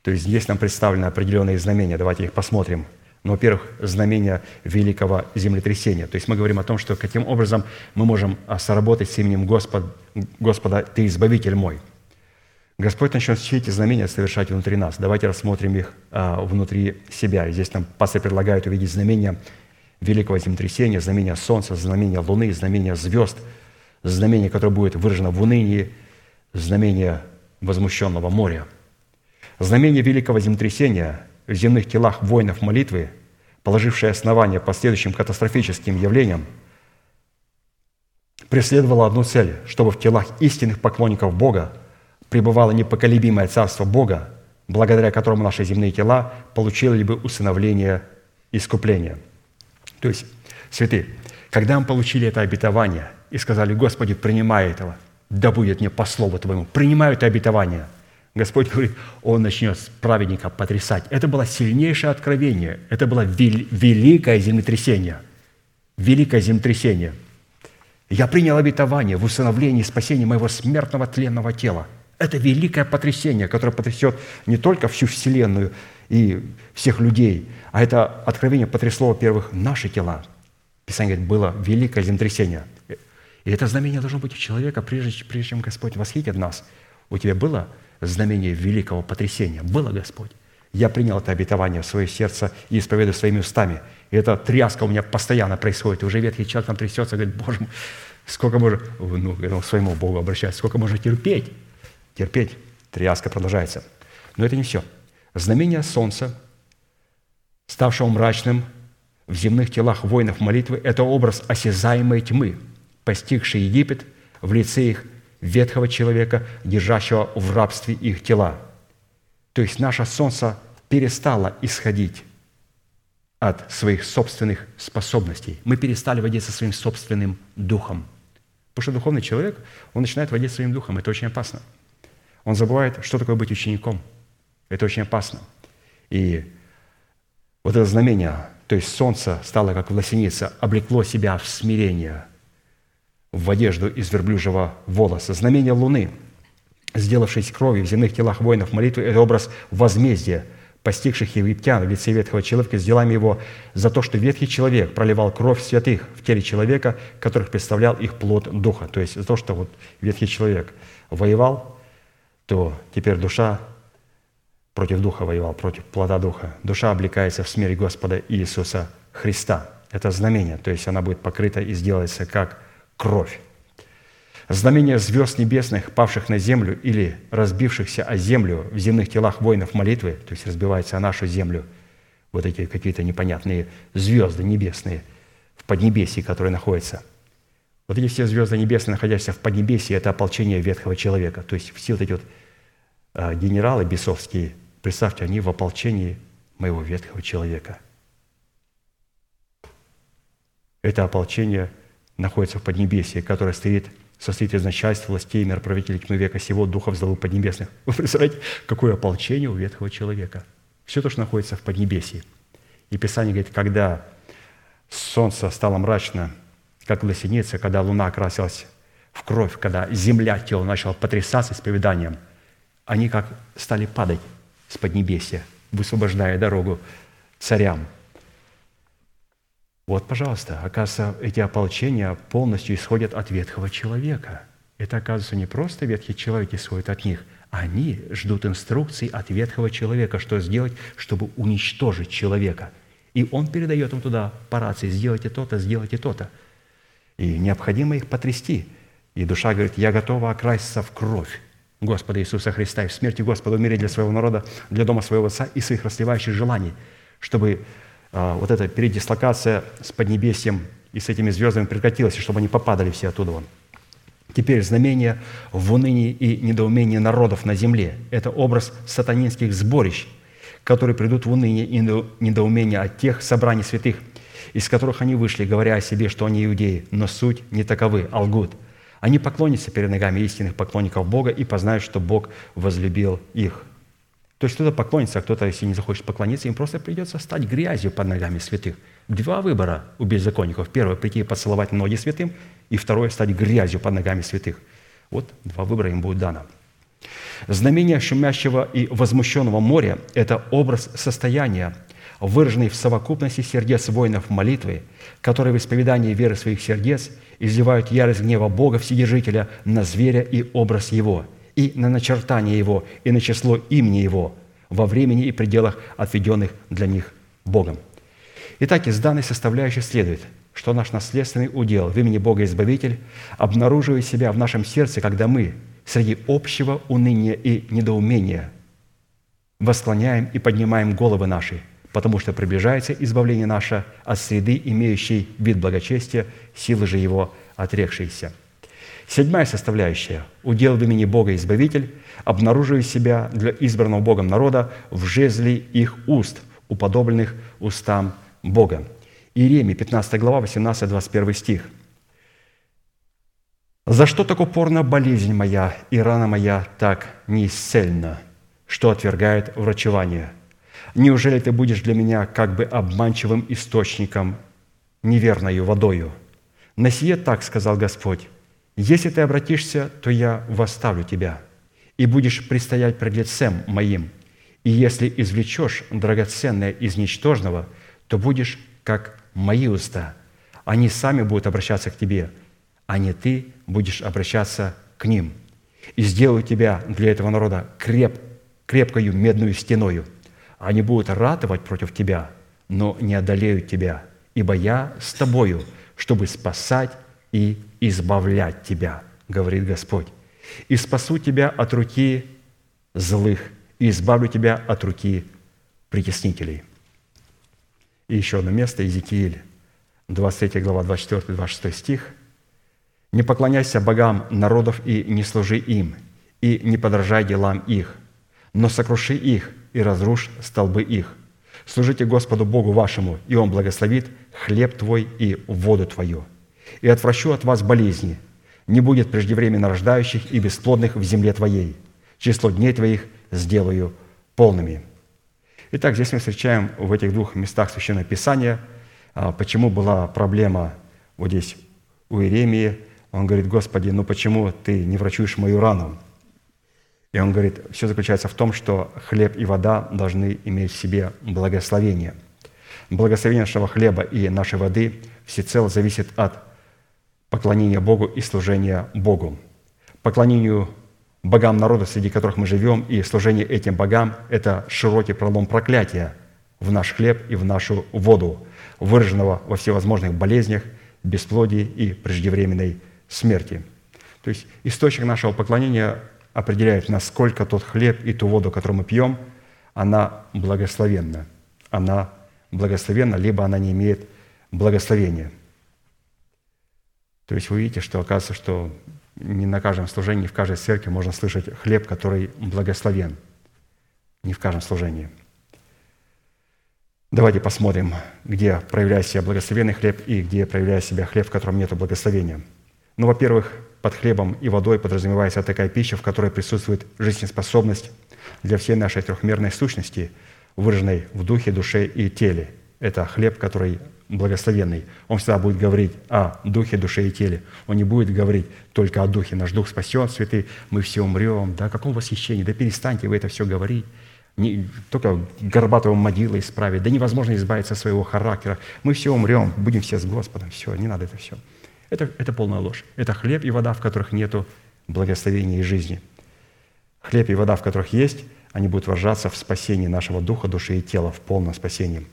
То есть здесь нам представлены определенные знамения. Давайте их посмотрим. Ну, во-первых, знамения великого землетрясения. То есть мы говорим о том, что каким образом мы можем а, соработать с именем Господ, Господа «Ты избавитель мой». Господь начнет все эти знамения совершать внутри нас. Давайте рассмотрим их а, внутри себя. Здесь нам пастор предлагает увидеть знамения великого землетрясения, знамения Солнца, знамения Луны, знамения звезд, знамение, которое будет выражено в унынии, знамение возмущенного моря. Знамение великого землетрясения в земных телах воинов молитвы, положившее основание последующим катастрофическим явлениям, преследовало одну цель, чтобы в телах истинных поклонников Бога пребывало непоколебимое царство Бога, благодаря которому наши земные тела получили бы усыновление и искупление – то есть, святые, когда мы получили это обетование и сказали, Господи, принимай этого, да будет мне по слову Твоему, принимаю это обетование, Господь говорит, Он начнет праведника потрясать. Это было сильнейшее откровение, это было великое землетрясение. Великое землетрясение. Я принял обетование в усыновлении и спасении моего смертного тленного тела. Это великое потрясение, которое потрясет не только всю Вселенную и всех людей, а это откровение потрясло, во-первых, наши тела. Писание говорит, было великое землетрясение. И это знамение должно быть у человека, прежде, прежде чем Господь восхитит нас. У тебя было знамение великого потрясения? Было, Господь. Я принял это обетование в свое сердце и исповедую своими устами. И эта тряска у меня постоянно происходит. И уже ветхий человек там трясется, говорит, Боже мой, сколько можно, ну, к своему Богу обращаться, сколько можно терпеть? Терпеть. Тряска продолжается. Но это не все. Знамение солнца ставшего мрачным в земных телах воинов молитвы, это образ осязаемой тьмы, постигшей Египет в лице их ветхого человека, держащего в рабстве их тела. То есть наше солнце перестало исходить от своих собственных способностей. Мы перестали водиться своим собственным духом. Потому что духовный человек, он начинает водить своим духом. Это очень опасно. Он забывает, что такое быть учеником. Это очень опасно. И вот это знамение, то есть солнце стало как власеница, облекло себя в смирение, в одежду из верблюжьего волоса. Знамение Луны, сделавшись кровью в земных телах воинов молитвы, это образ возмездия, постигших египтян в лице ветхого человека с делами его за то, что ветхий человек проливал кровь святых в теле человека, которых представлял их плод духа. То есть за то, что вот ветхий человек воевал, то теперь душа против Духа воевал, против плода Духа. Душа облекается в смерть Господа Иисуса Христа. Это знамение, то есть она будет покрыта и сделается как кровь. Знамение звезд небесных, павших на землю или разбившихся о землю в земных телах воинов молитвы, то есть разбивается о нашу землю, вот эти какие-то непонятные звезды небесные в Поднебесье, которые находятся. Вот эти все звезды небесные, находящиеся в Поднебесье, это ополчение ветхого человека. То есть все вот эти вот а, генералы бесовские – Представьте, они в ополчении моего ветхого человека. Это ополчение находится в Поднебесье, которое стоит состоит из начальств, властей, мироправителей тьмы века сего, духов злобы поднебесных. Вы представляете, какое ополчение у ветхого человека? Все то, что находится в Поднебесье. И Писание говорит, когда солнце стало мрачно, как лосеница, когда луна окрасилась в кровь, когда земля тело начала потрясаться исповеданием, они как стали падать с Поднебесья, высвобождая дорогу царям. Вот, пожалуйста, оказывается, эти ополчения полностью исходят от ветхого человека. Это, оказывается, не просто ветхий человек исходит от них, они ждут инструкций от ветхого человека, что сделать, чтобы уничтожить человека. И он передает им туда по рации, сделайте то-то, сделайте то-то. И необходимо их потрясти. И душа говорит, я готова окраситься в кровь Господа Иисуса Христа и в смерти Господа мире для своего народа, для дома своего Отца и своих расливающих желаний, чтобы а, вот эта передислокация с Поднебесьем и с этими звездами прекратилась, и чтобы они попадали все оттуда. Вон. Теперь знамение в унынии и недоумении народов на земле – это образ сатанинских сборищ, которые придут в уныние и недоумение от тех собраний святых, из которых они вышли, говоря о себе, что они иудеи, но суть не таковы, а лгут. Они поклонятся перед ногами истинных поклонников Бога и познают, что Бог возлюбил их. То есть кто-то поклонится, а кто-то, если не захочет поклониться, им просто придется стать грязью под ногами святых. Два выбора у беззаконников. Первое – прийти и поцеловать ноги святым, и второе – стать грязью под ногами святых. Вот два выбора им будет дано. Знамение шумящего и возмущенного моря – это образ состояния, выраженный в совокупности сердец воинов молитвы, которые в исповедании веры своих сердец изливают ярость гнева Бога Вседержителя на зверя и образ Его, и на начертание Его, и на число имени Его во времени и пределах, отведенных для них Богом. Итак, из данной составляющей следует, что наш наследственный удел в имени Бога Избавитель обнаруживает себя в нашем сердце, когда мы среди общего уныния и недоумения восклоняем и поднимаем головы наши – потому что приближается избавление наше от среды, имеющей вид благочестия, силы же его отрекшейся. Седьмая составляющая – удел в имени Бога Избавитель, обнаруживает себя для избранного Богом народа в жезле их уст, уподобленных устам Бога. Иеремия, 15 глава, 18-21 стих. «За что так упорна болезнь моя, и рана моя так неисцельна, что отвергает врачевание? Неужели ты будешь для меня как бы обманчивым источником, неверною водою? На сие так сказал Господь, если ты обратишься, то я восставлю тебя, и будешь предстоять пред лицем моим. И если извлечешь драгоценное из ничтожного, то будешь как мои уста. Они сами будут обращаться к тебе, а не ты будешь обращаться к ним. И сделаю тебя для этого народа креп, крепкою медную стеною – они будут ратовать против тебя, но не одолеют тебя, ибо я с тобою, чтобы спасать и избавлять тебя, говорит Господь. И спасу тебя от руки злых, и избавлю тебя от руки притеснителей. И еще одно место, Иезекииль, 23 глава, 24-26 стих. «Не поклоняйся богам народов и не служи им, и не подражай делам их, но сокруши их, и разрушь столбы их. Служите Господу Богу вашему, и Он благословит хлеб твой и воду твою. И отвращу от вас болезни. Не будет преждевременно рождающих и бесплодных в земле твоей. Число дней твоих сделаю полными». Итак, здесь мы встречаем в этих двух местах Священного Писания, а, почему была проблема вот здесь у Иеремии. Он говорит, «Господи, ну почему ты не врачуешь мою рану?» И он говорит, все заключается в том, что хлеб и вода должны иметь в себе благословение. Благословение нашего хлеба и нашей воды всецело зависит от поклонения Богу и служения Богу. Поклонению богам народа, среди которых мы живем, и служение этим богам – это широкий пролом проклятия в наш хлеб и в нашу воду, выраженного во всевозможных болезнях, бесплодии и преждевременной смерти. То есть источник нашего поклонения определяет, насколько тот хлеб и ту воду, которую мы пьем, она благословенна. Она благословенна, либо она не имеет благословения. То есть вы видите, что оказывается, что не на каждом служении, в каждой церкви можно слышать хлеб, который благословен. Не в каждом служении. Давайте посмотрим, где проявляет себя благословенный хлеб и где проявляет себя хлеб, в котором нет благословения. Ну, во-первых, под хлебом и водой подразумевается такая пища, в которой присутствует жизнеспособность для всей нашей трехмерной сущности, выраженной в духе, душе и теле. Это хлеб, который благословенный. Он всегда будет говорить о духе, душе и теле. Он не будет говорить только о духе. Наш дух спасен, святый, мы все умрем. Да, каком восхищении? Да перестаньте вы это все говорить. Не, только горбатого могила исправить. Да невозможно избавиться от своего характера. Мы все умрем, будем все с Господом. Все, не надо это все. Это, это полная ложь. Это хлеб и вода, в которых нету благословения и жизни. Хлеб и вода, в которых есть, они будут выражаться в спасении нашего духа, души и тела, в полном спасении.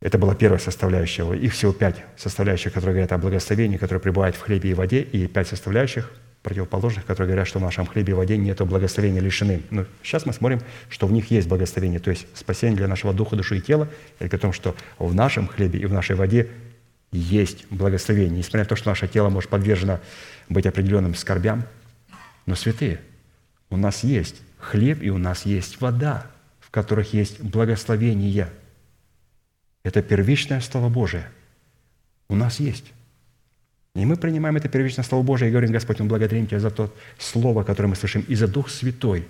Это была первая составляющая. Их всего пять составляющих, которые говорят о благословении, которые пребывают в хлебе и воде, и пять составляющих противоположных, которые говорят, что в нашем хлебе и воде нет благословения, лишены. Но сейчас мы смотрим, что в них есть благословение, то есть спасение для нашего духа, души и тела, и о том, что в нашем хлебе и в нашей воде есть благословение. Несмотря на то, что наше тело может подвержено быть определенным скорбям, но святые, у нас есть хлеб и у нас есть вода, в которых есть благословение – это первичное Слово Божие. У нас есть. И мы принимаем это первичное Слово Божие и говорим, Господь, мы благодарим Тебя за то Слово, которое мы слышим, и за Дух Святой,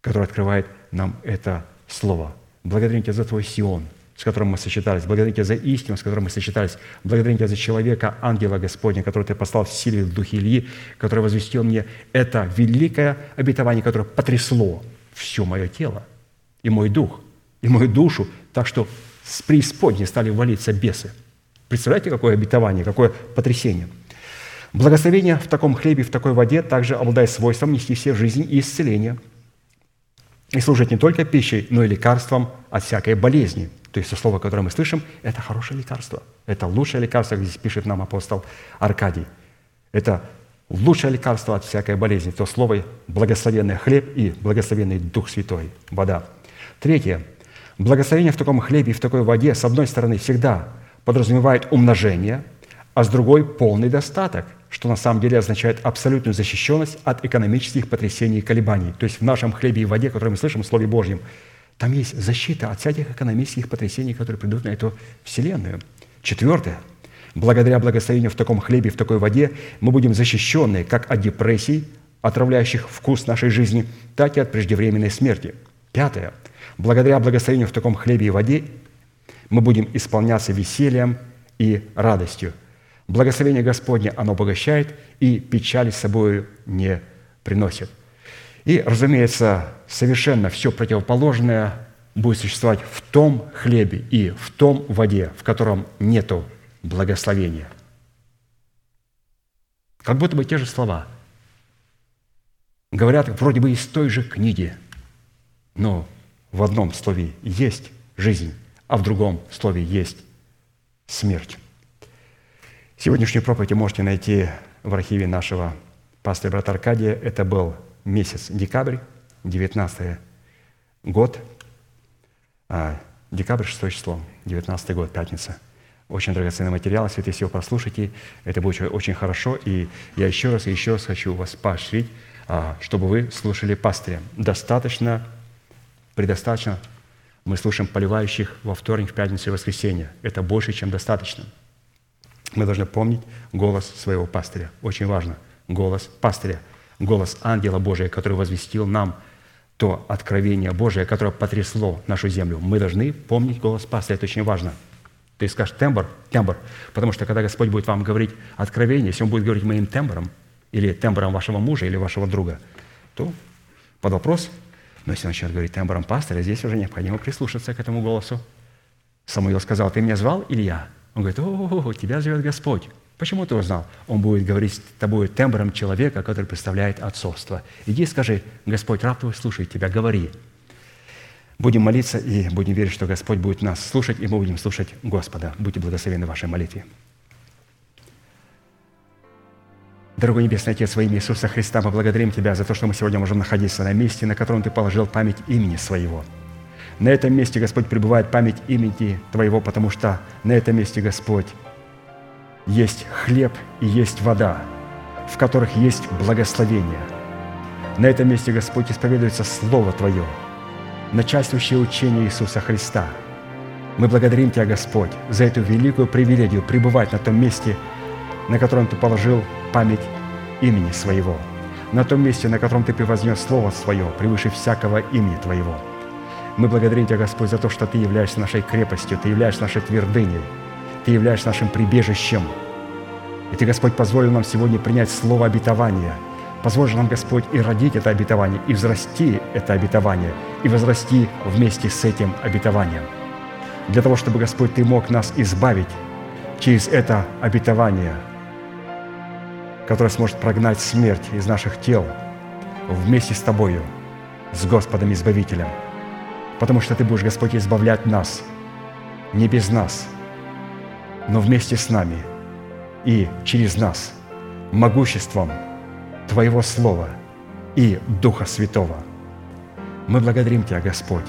который открывает нам это Слово. Благодарим Тебя за Твой Сион, с которым мы сочетались. Благодарим Тебя за истину, с которой мы сочетались. Благодарим Тебя за человека, ангела Господня, который Ты послал в силе в духе Ильи, который возвестил мне это великое обетование, которое потрясло все мое тело и мой дух, и мою душу. Так что с преисподней стали валиться бесы. Представляете, какое обетование, какое потрясение. Благословение в таком хлебе, в такой воде также обладает свойством нести все в жизнь и исцеление, и служить не только пищей, но и лекарством от всякой болезни. То есть то слово, которое мы слышим, это хорошее лекарство. Это лучшее лекарство, как здесь пишет нам апостол Аркадий. Это лучшее лекарство от всякой болезни. То слово благословенный хлеб и благословенный Дух Святой, вода. Третье – Благословение в таком хлебе и в такой воде, с одной стороны, всегда подразумевает умножение, а с другой – полный достаток, что на самом деле означает абсолютную защищенность от экономических потрясений и колебаний. То есть в нашем хлебе и воде, который мы слышим в Слове Божьем, там есть защита от всяких экономических потрясений, которые придут на эту вселенную. Четвертое. Благодаря благословению в таком хлебе, в такой воде мы будем защищены как от депрессий, отравляющих вкус нашей жизни, так и от преждевременной смерти. Пятое. Благодаря благословению в таком хлебе и воде мы будем исполняться весельем и радостью. Благословение Господне, оно обогащает и печали с собой не приносит. И, разумеется, совершенно все противоположное будет существовать в том хлебе и в том воде, в котором нету благословения. Как будто бы те же слова. Говорят вроде бы из той же книги, но в одном слове есть жизнь, а в другом слове есть смерть. Сегодняшнюю проповедь можете найти в архиве нашего пастора брата Аркадия. Это был месяц декабрь, 19 год, а, декабрь, 6 число, 19 год, пятница. Очень драгоценный материал, если вы его прослушаете, это будет очень хорошо. И я еще раз и еще раз хочу вас поощрить, а, чтобы вы слушали пастыря. Достаточно предостаточно. Мы слушаем поливающих во вторник, в пятницу и воскресенье. Это больше, чем достаточно. Мы должны помнить голос своего пастыря. Очень важно. Голос пастыря. Голос ангела Божия, который возвестил нам то откровение Божие, которое потрясло нашу землю. Мы должны помнить голос пастыря. Это очень важно. Ты скажешь тембр, тембр. Потому что когда Господь будет вам говорить откровение, если Он будет говорить моим тембром, или тембром вашего мужа, или вашего друга, то под вопрос но если он начнет говорить тембром пастыря, здесь уже необходимо прислушаться к этому голосу. Самуил сказал, ты меня звал, Илья? Он говорит, о, тебя зовет Господь. Почему ты узнал? Он будет говорить с тобой тембром человека, который представляет отцовство. Иди скажи, Господь, раб твой слушает тебя, говори. Будем молиться и будем верить, что Господь будет нас слушать, и мы будем слушать Господа. Будьте благословены в вашей молитве. Дорогой Небесный Отец, во имя Иисуса Христа, мы благодарим Тебя за то, что мы сегодня можем находиться на месте, на котором Ты положил память имени Своего. На этом месте, Господь, пребывает память имени Твоего, потому что на этом месте, Господь, есть хлеб и есть вода, в которых есть благословение. На этом месте, Господь, исповедуется Слово Твое, начальствующее учение Иисуса Христа. Мы благодарим Тебя, Господь, за эту великую привилегию пребывать на том месте, на котором Ты положил память имени Своего, на том месте, на котором Ты превознес Слово Свое превыше всякого имени Твоего. Мы благодарим Тебя, Господь, за то, что Ты являешься нашей крепостью, Ты являешься нашей твердыней, Ты являешься нашим прибежищем. И Ты, Господь, позволил нам сегодня принять слово обетования. Позволь нам, Господь, и родить это обетование, и взрасти это обетование, и возрасти вместе с этим обетованием. Для того, чтобы, Господь, Ты мог нас избавить через это обетование, которое сможет прогнать смерть из наших тел вместе с Тобою, с Господом Избавителем. Потому что Ты будешь, Господь, избавлять нас, не без нас, но вместе с нами и через нас, могуществом Твоего Слова и Духа Святого. Мы благодарим Тебя, Господь,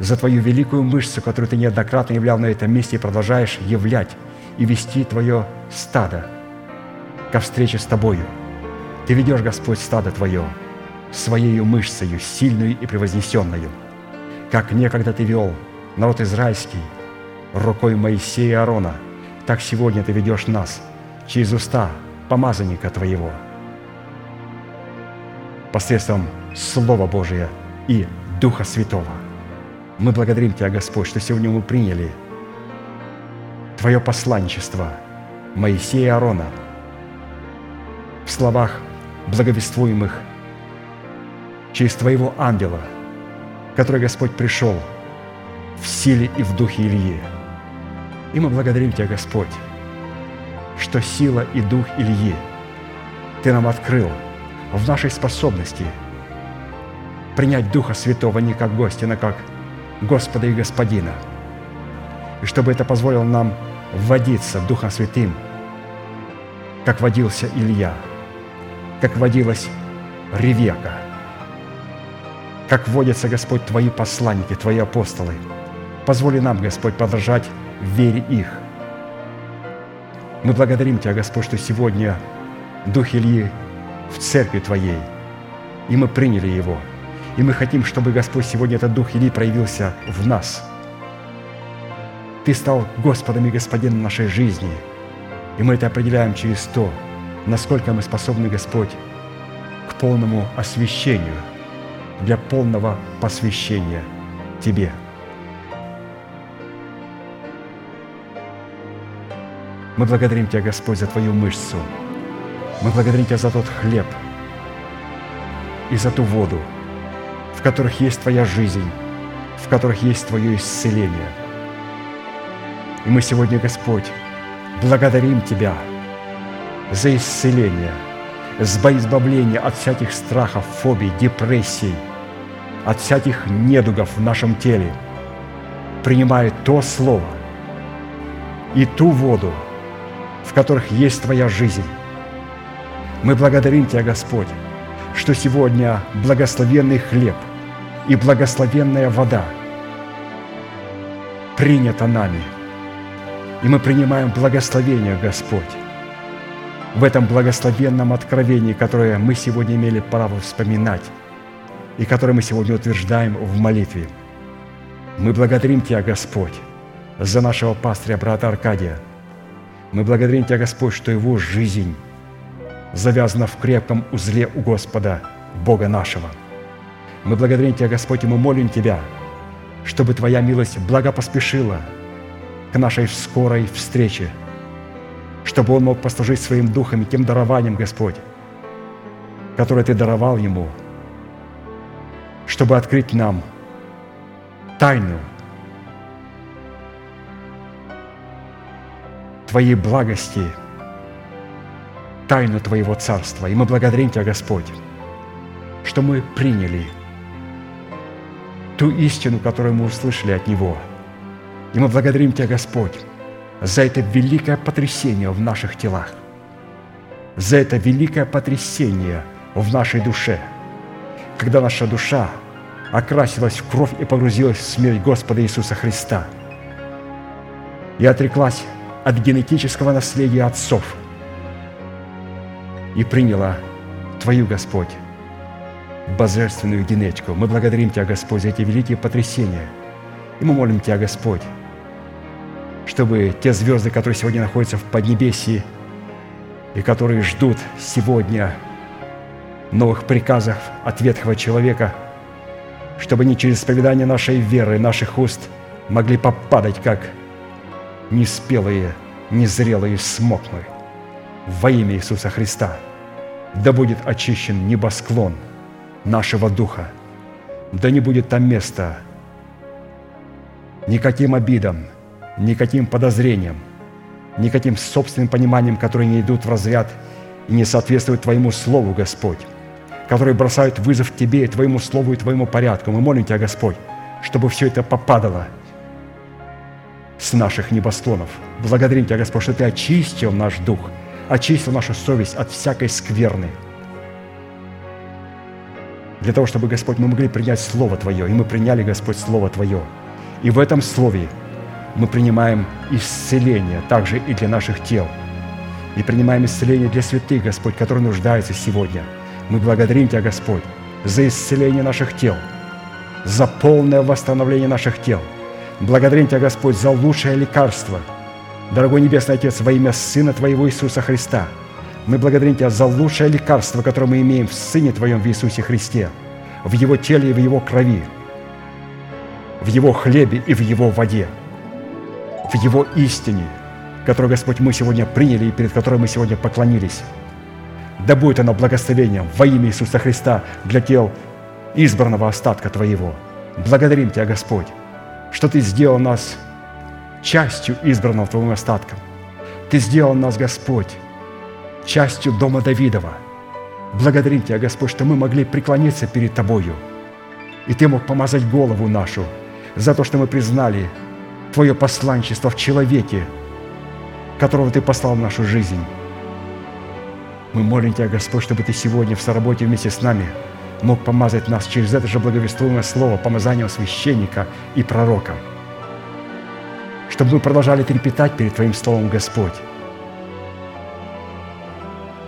за Твою великую мышцу, которую Ты неоднократно являл на этом месте и продолжаешь являть и вести Твое стадо ко встрече с Тобою. Ты ведешь, Господь, стадо Твое своей мышцею, сильную и превознесенную, как некогда Ты вел народ израильский рукой Моисея и Аарона, так сегодня Ты ведешь нас через уста помазанника Твоего посредством Слова Божия и Духа Святого. Мы благодарим Тебя, Господь, что сегодня мы приняли Твое посланничество Моисея и Аарона в словах благовествуемых через Твоего ангела, который, Господь, пришел в силе и в духе Ильи. И мы благодарим Тебя, Господь, что сила и дух Ильи Ты нам открыл в нашей способности принять Духа Святого не как гостя, но как Господа и Господина. И чтобы это позволило нам вводиться Духом Святым, как водился Илья, как водилась Ревека, как вводятся, Господь, Твои посланники, Твои апостолы. Позволи нам, Господь, подражать вере их. Мы благодарим Тебя, Господь, что сегодня Дух Ильи в церкви Твоей, и мы приняли его. И мы хотим, чтобы, Господь, сегодня этот Дух Ильи проявился в нас. Ты стал Господом и Господином нашей жизни, и мы это определяем через то, насколько мы способны, Господь, к полному освящению, для полного посвящения Тебе. Мы благодарим Тебя, Господь, за Твою мышцу. Мы благодарим Тебя за тот хлеб и за ту воду, в которых есть Твоя жизнь, в которых есть Твое исцеление. И мы сегодня, Господь, благодарим Тебя за исцеление, за избавление от всяких страхов, фобий, депрессий, от всяких недугов в нашем теле, принимая то Слово и ту воду, в которых есть Твоя жизнь. Мы благодарим Тебя, Господь, что сегодня благословенный хлеб и благословенная вода принята нами. И мы принимаем благословение, Господь, в этом благословенном откровении, которое мы сегодня имели право вспоминать и которое мы сегодня утверждаем в молитве. Мы благодарим Тебя, Господь, за нашего пастыря, брата Аркадия. Мы благодарим Тебя, Господь, что его жизнь завязана в крепком узле у Господа, Бога нашего. Мы благодарим Тебя, Господь, и мы молим Тебя, чтобы Твоя милость благопоспешила к нашей скорой встрече, чтобы он мог послужить своим духом и тем дарованием, Господь, которое Ты даровал ему, чтобы открыть нам тайну Твоей благости, тайну Твоего Царства. И мы благодарим Тебя, Господь, что мы приняли ту истину, которую мы услышали от Него. И мы благодарим Тебя, Господь, за это великое потрясение в наших телах, за это великое потрясение в нашей душе, когда наша душа окрасилась в кровь и погрузилась в смерть Господа Иисуса Христа и отреклась от генетического наследия отцов и приняла Твою, Господь, божественную генетику. Мы благодарим Тебя, Господь, за эти великие потрясения. И мы молим Тебя, Господь, чтобы те звезды, которые сегодня находятся в Поднебесье, и которые ждут сегодня новых приказов от ветхого человека, чтобы они через исповедание нашей веры, наших уст могли попадать, как неспелые, незрелые смокмы. Во имя Иисуса Христа да будет очищен небосклон нашего духа, да не будет там места никаким обидам, никаким подозрениям, никаким собственным пониманием, которые не идут в разряд и не соответствуют Твоему Слову, Господь, которые бросают вызов Тебе, и Твоему Слову и Твоему порядку. Мы молим Тебя, Господь, чтобы все это попадало с наших небосклонов. Благодарим Тебя, Господь, что Ты очистил наш дух, очистил нашу совесть от всякой скверны. Для того, чтобы, Господь, мы могли принять Слово Твое, и мы приняли, Господь, Слово Твое. И в этом Слове мы принимаем исцеление также и для наших тел. И принимаем исцеление для святых, Господь, которые нуждаются сегодня. Мы благодарим Тебя, Господь, за исцеление наших тел, за полное восстановление наших тел. Благодарим Тебя, Господь, за лучшее лекарство. Дорогой Небесный Отец, во имя Сына Твоего Иисуса Христа, мы благодарим Тебя за лучшее лекарство, которое мы имеем в Сыне Твоем в Иисусе Христе, в Его теле и в Его крови, в Его хлебе и в Его воде – в Его истине, которую, Господь, мы сегодня приняли и перед которой мы сегодня поклонились. Да будет оно благословением во имя Иисуса Христа для тел избранного остатка Твоего. Благодарим Тебя, Господь, что Ты сделал нас частью избранного Твоим остатком. Ты сделал нас, Господь, частью дома Давидова. Благодарим Тебя, Господь, что мы могли преклониться перед Тобою, и Ты мог помазать голову нашу за то, что мы признали Твое посланчество в человеке, которого Ты послал в нашу жизнь. Мы молим Тебя, Господь, чтобы Ты сегодня в соработе вместе с нами мог помазать нас через это же благовествуемое слово, помазание священника и пророка. Чтобы мы продолжали трепетать перед Твоим Словом, Господь,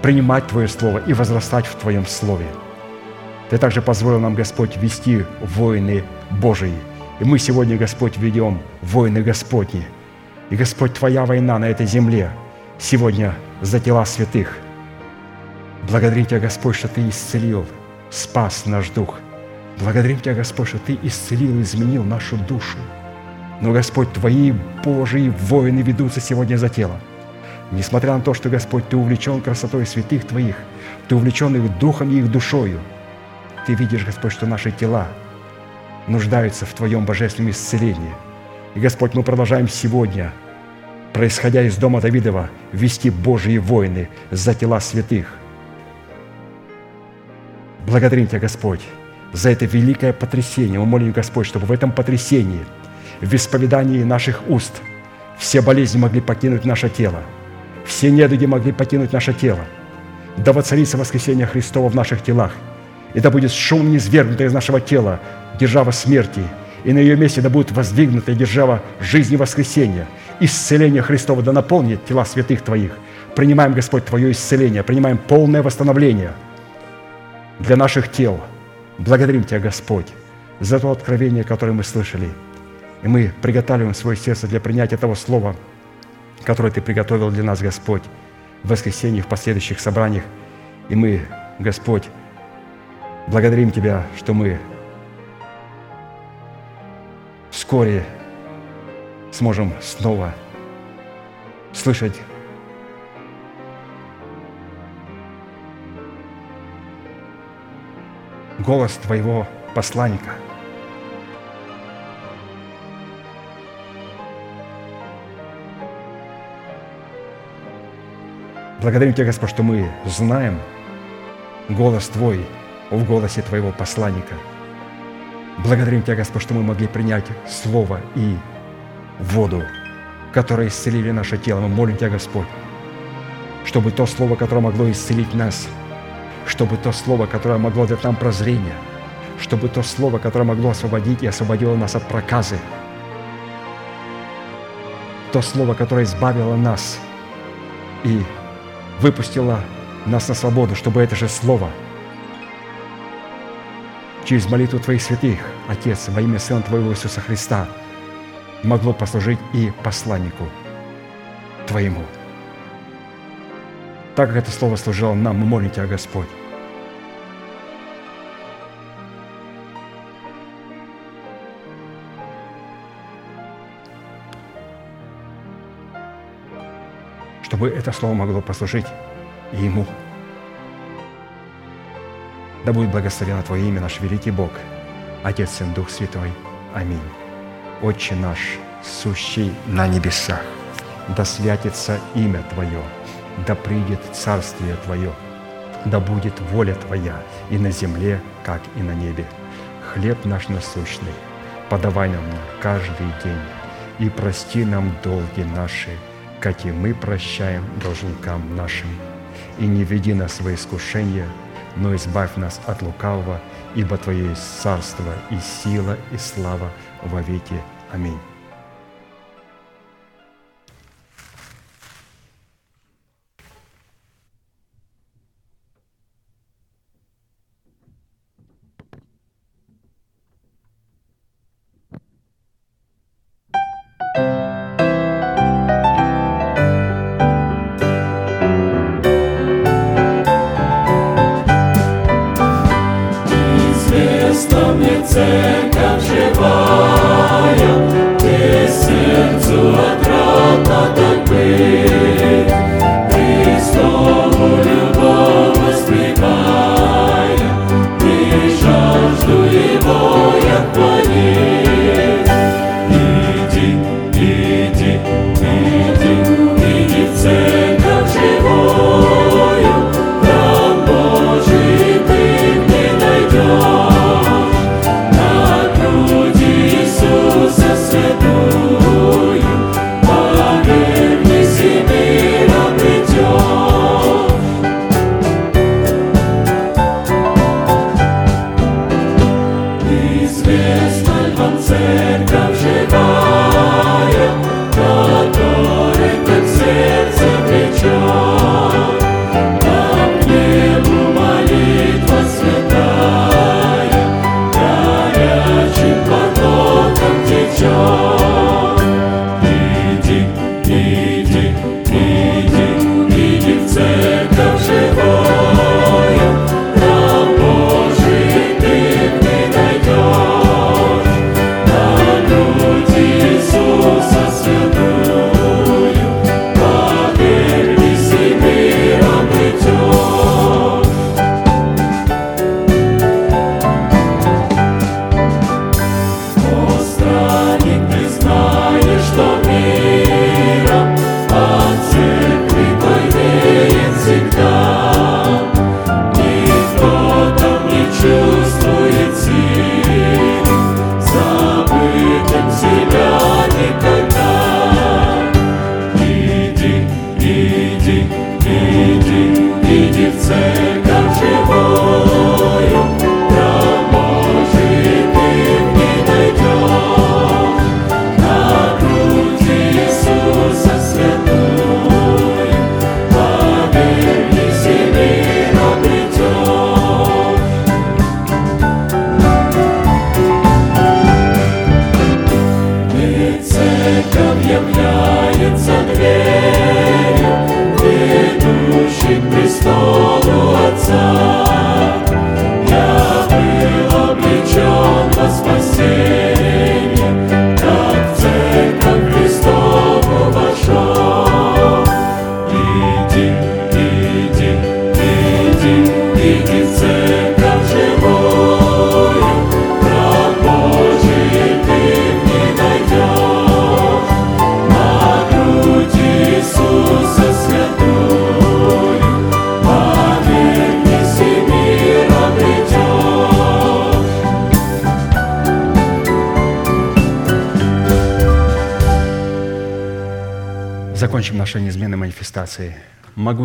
принимать Твое Слово и возрастать в Твоем Слове. Ты также позволил нам, Господь, вести войны Божии – и мы сегодня, Господь, ведем войны Господни. И, Господь, Твоя война на этой земле сегодня за тела святых. Благодарим Тебя, Господь, что Ты исцелил, спас наш дух. Благодарим Тебя, Господь, что Ты исцелил изменил нашу душу. Но, Господь, Твои Божьи воины ведутся сегодня за тело. Несмотря на то, что, Господь, Ты увлечен красотой святых Твоих, Ты увлечен их духом и их душою, Ты видишь, Господь, что наши тела – нуждаются в Твоем божественном исцелении. И, Господь, мы продолжаем сегодня, происходя из дома Давидова, вести Божьи войны за тела святых. Благодарим Тебя, Господь, за это великое потрясение. Мы молим, Господь, чтобы в этом потрясении, в исповедании наших уст, все болезни могли покинуть наше тело, все недуги могли покинуть наше тело. Да воцарится воскресение Христова в наших телах, и да будет шум низвергнутый из нашего тела держава смерти, и на ее месте да будет воздвигнута держава жизни воскресения. Исцеление Христова да наполнит тела святых Твоих. Принимаем, Господь, Твое исцеление, принимаем полное восстановление для наших тел. Благодарим Тебя, Господь, за то откровение, которое мы слышали. И мы приготавливаем свое сердце для принятия того слова, которое Ты приготовил для нас, Господь, в воскресенье, в последующих собраниях. И мы, Господь, благодарим Тебя, что мы вскоре сможем снова слышать голос Твоего посланника. Благодарим Тебя, Господь, что мы знаем голос Твой в голосе Твоего посланника – Благодарим Тебя, Господь, что мы могли принять Слово и воду, которые исцелили наше тело. Мы молим Тебя, Господь, чтобы то Слово, которое могло исцелить нас, чтобы то Слово, которое могло дать нам прозрение, чтобы то Слово, которое могло освободить и освободило нас от проказы, то Слово, которое избавило нас и выпустило нас на свободу, чтобы это же Слово – через молитву Твоих святых, Отец, во имя Сына Твоего Иисуса Христа, могло послужить и посланнику Твоему. Так как это слово служило нам, мы молим Тебя, Господь, чтобы это слово могло послужить и Ему. Да будет благословено Твое имя, наш великий Бог, Отец, Сын, Дух Святой. Аминь. Отче наш, сущий на небесах, да святится имя Твое, да придет царствие Твое, да будет воля Твоя и на земле, как и на небе. Хлеб наш насущный, подавай нам на каждый день, и прости нам долги наши, как и мы прощаем должникам нашим. И не веди нас во искушение, но избавь нас от лукавого, ибо Твое есть царство и сила и слава во веки. Аминь. Известна мне церковь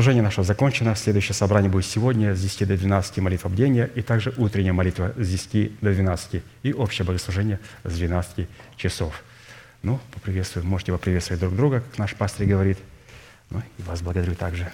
Служение наше закончено. Следующее собрание будет сегодня с 10 до 12 молитва бдения, и также утренняя молитва с 10 до 12, и общее богослужение с 12 часов. Ну, поприветствуем, можете поприветствовать друг друга, как наш пастор говорит. Ну, и вас благодарю также.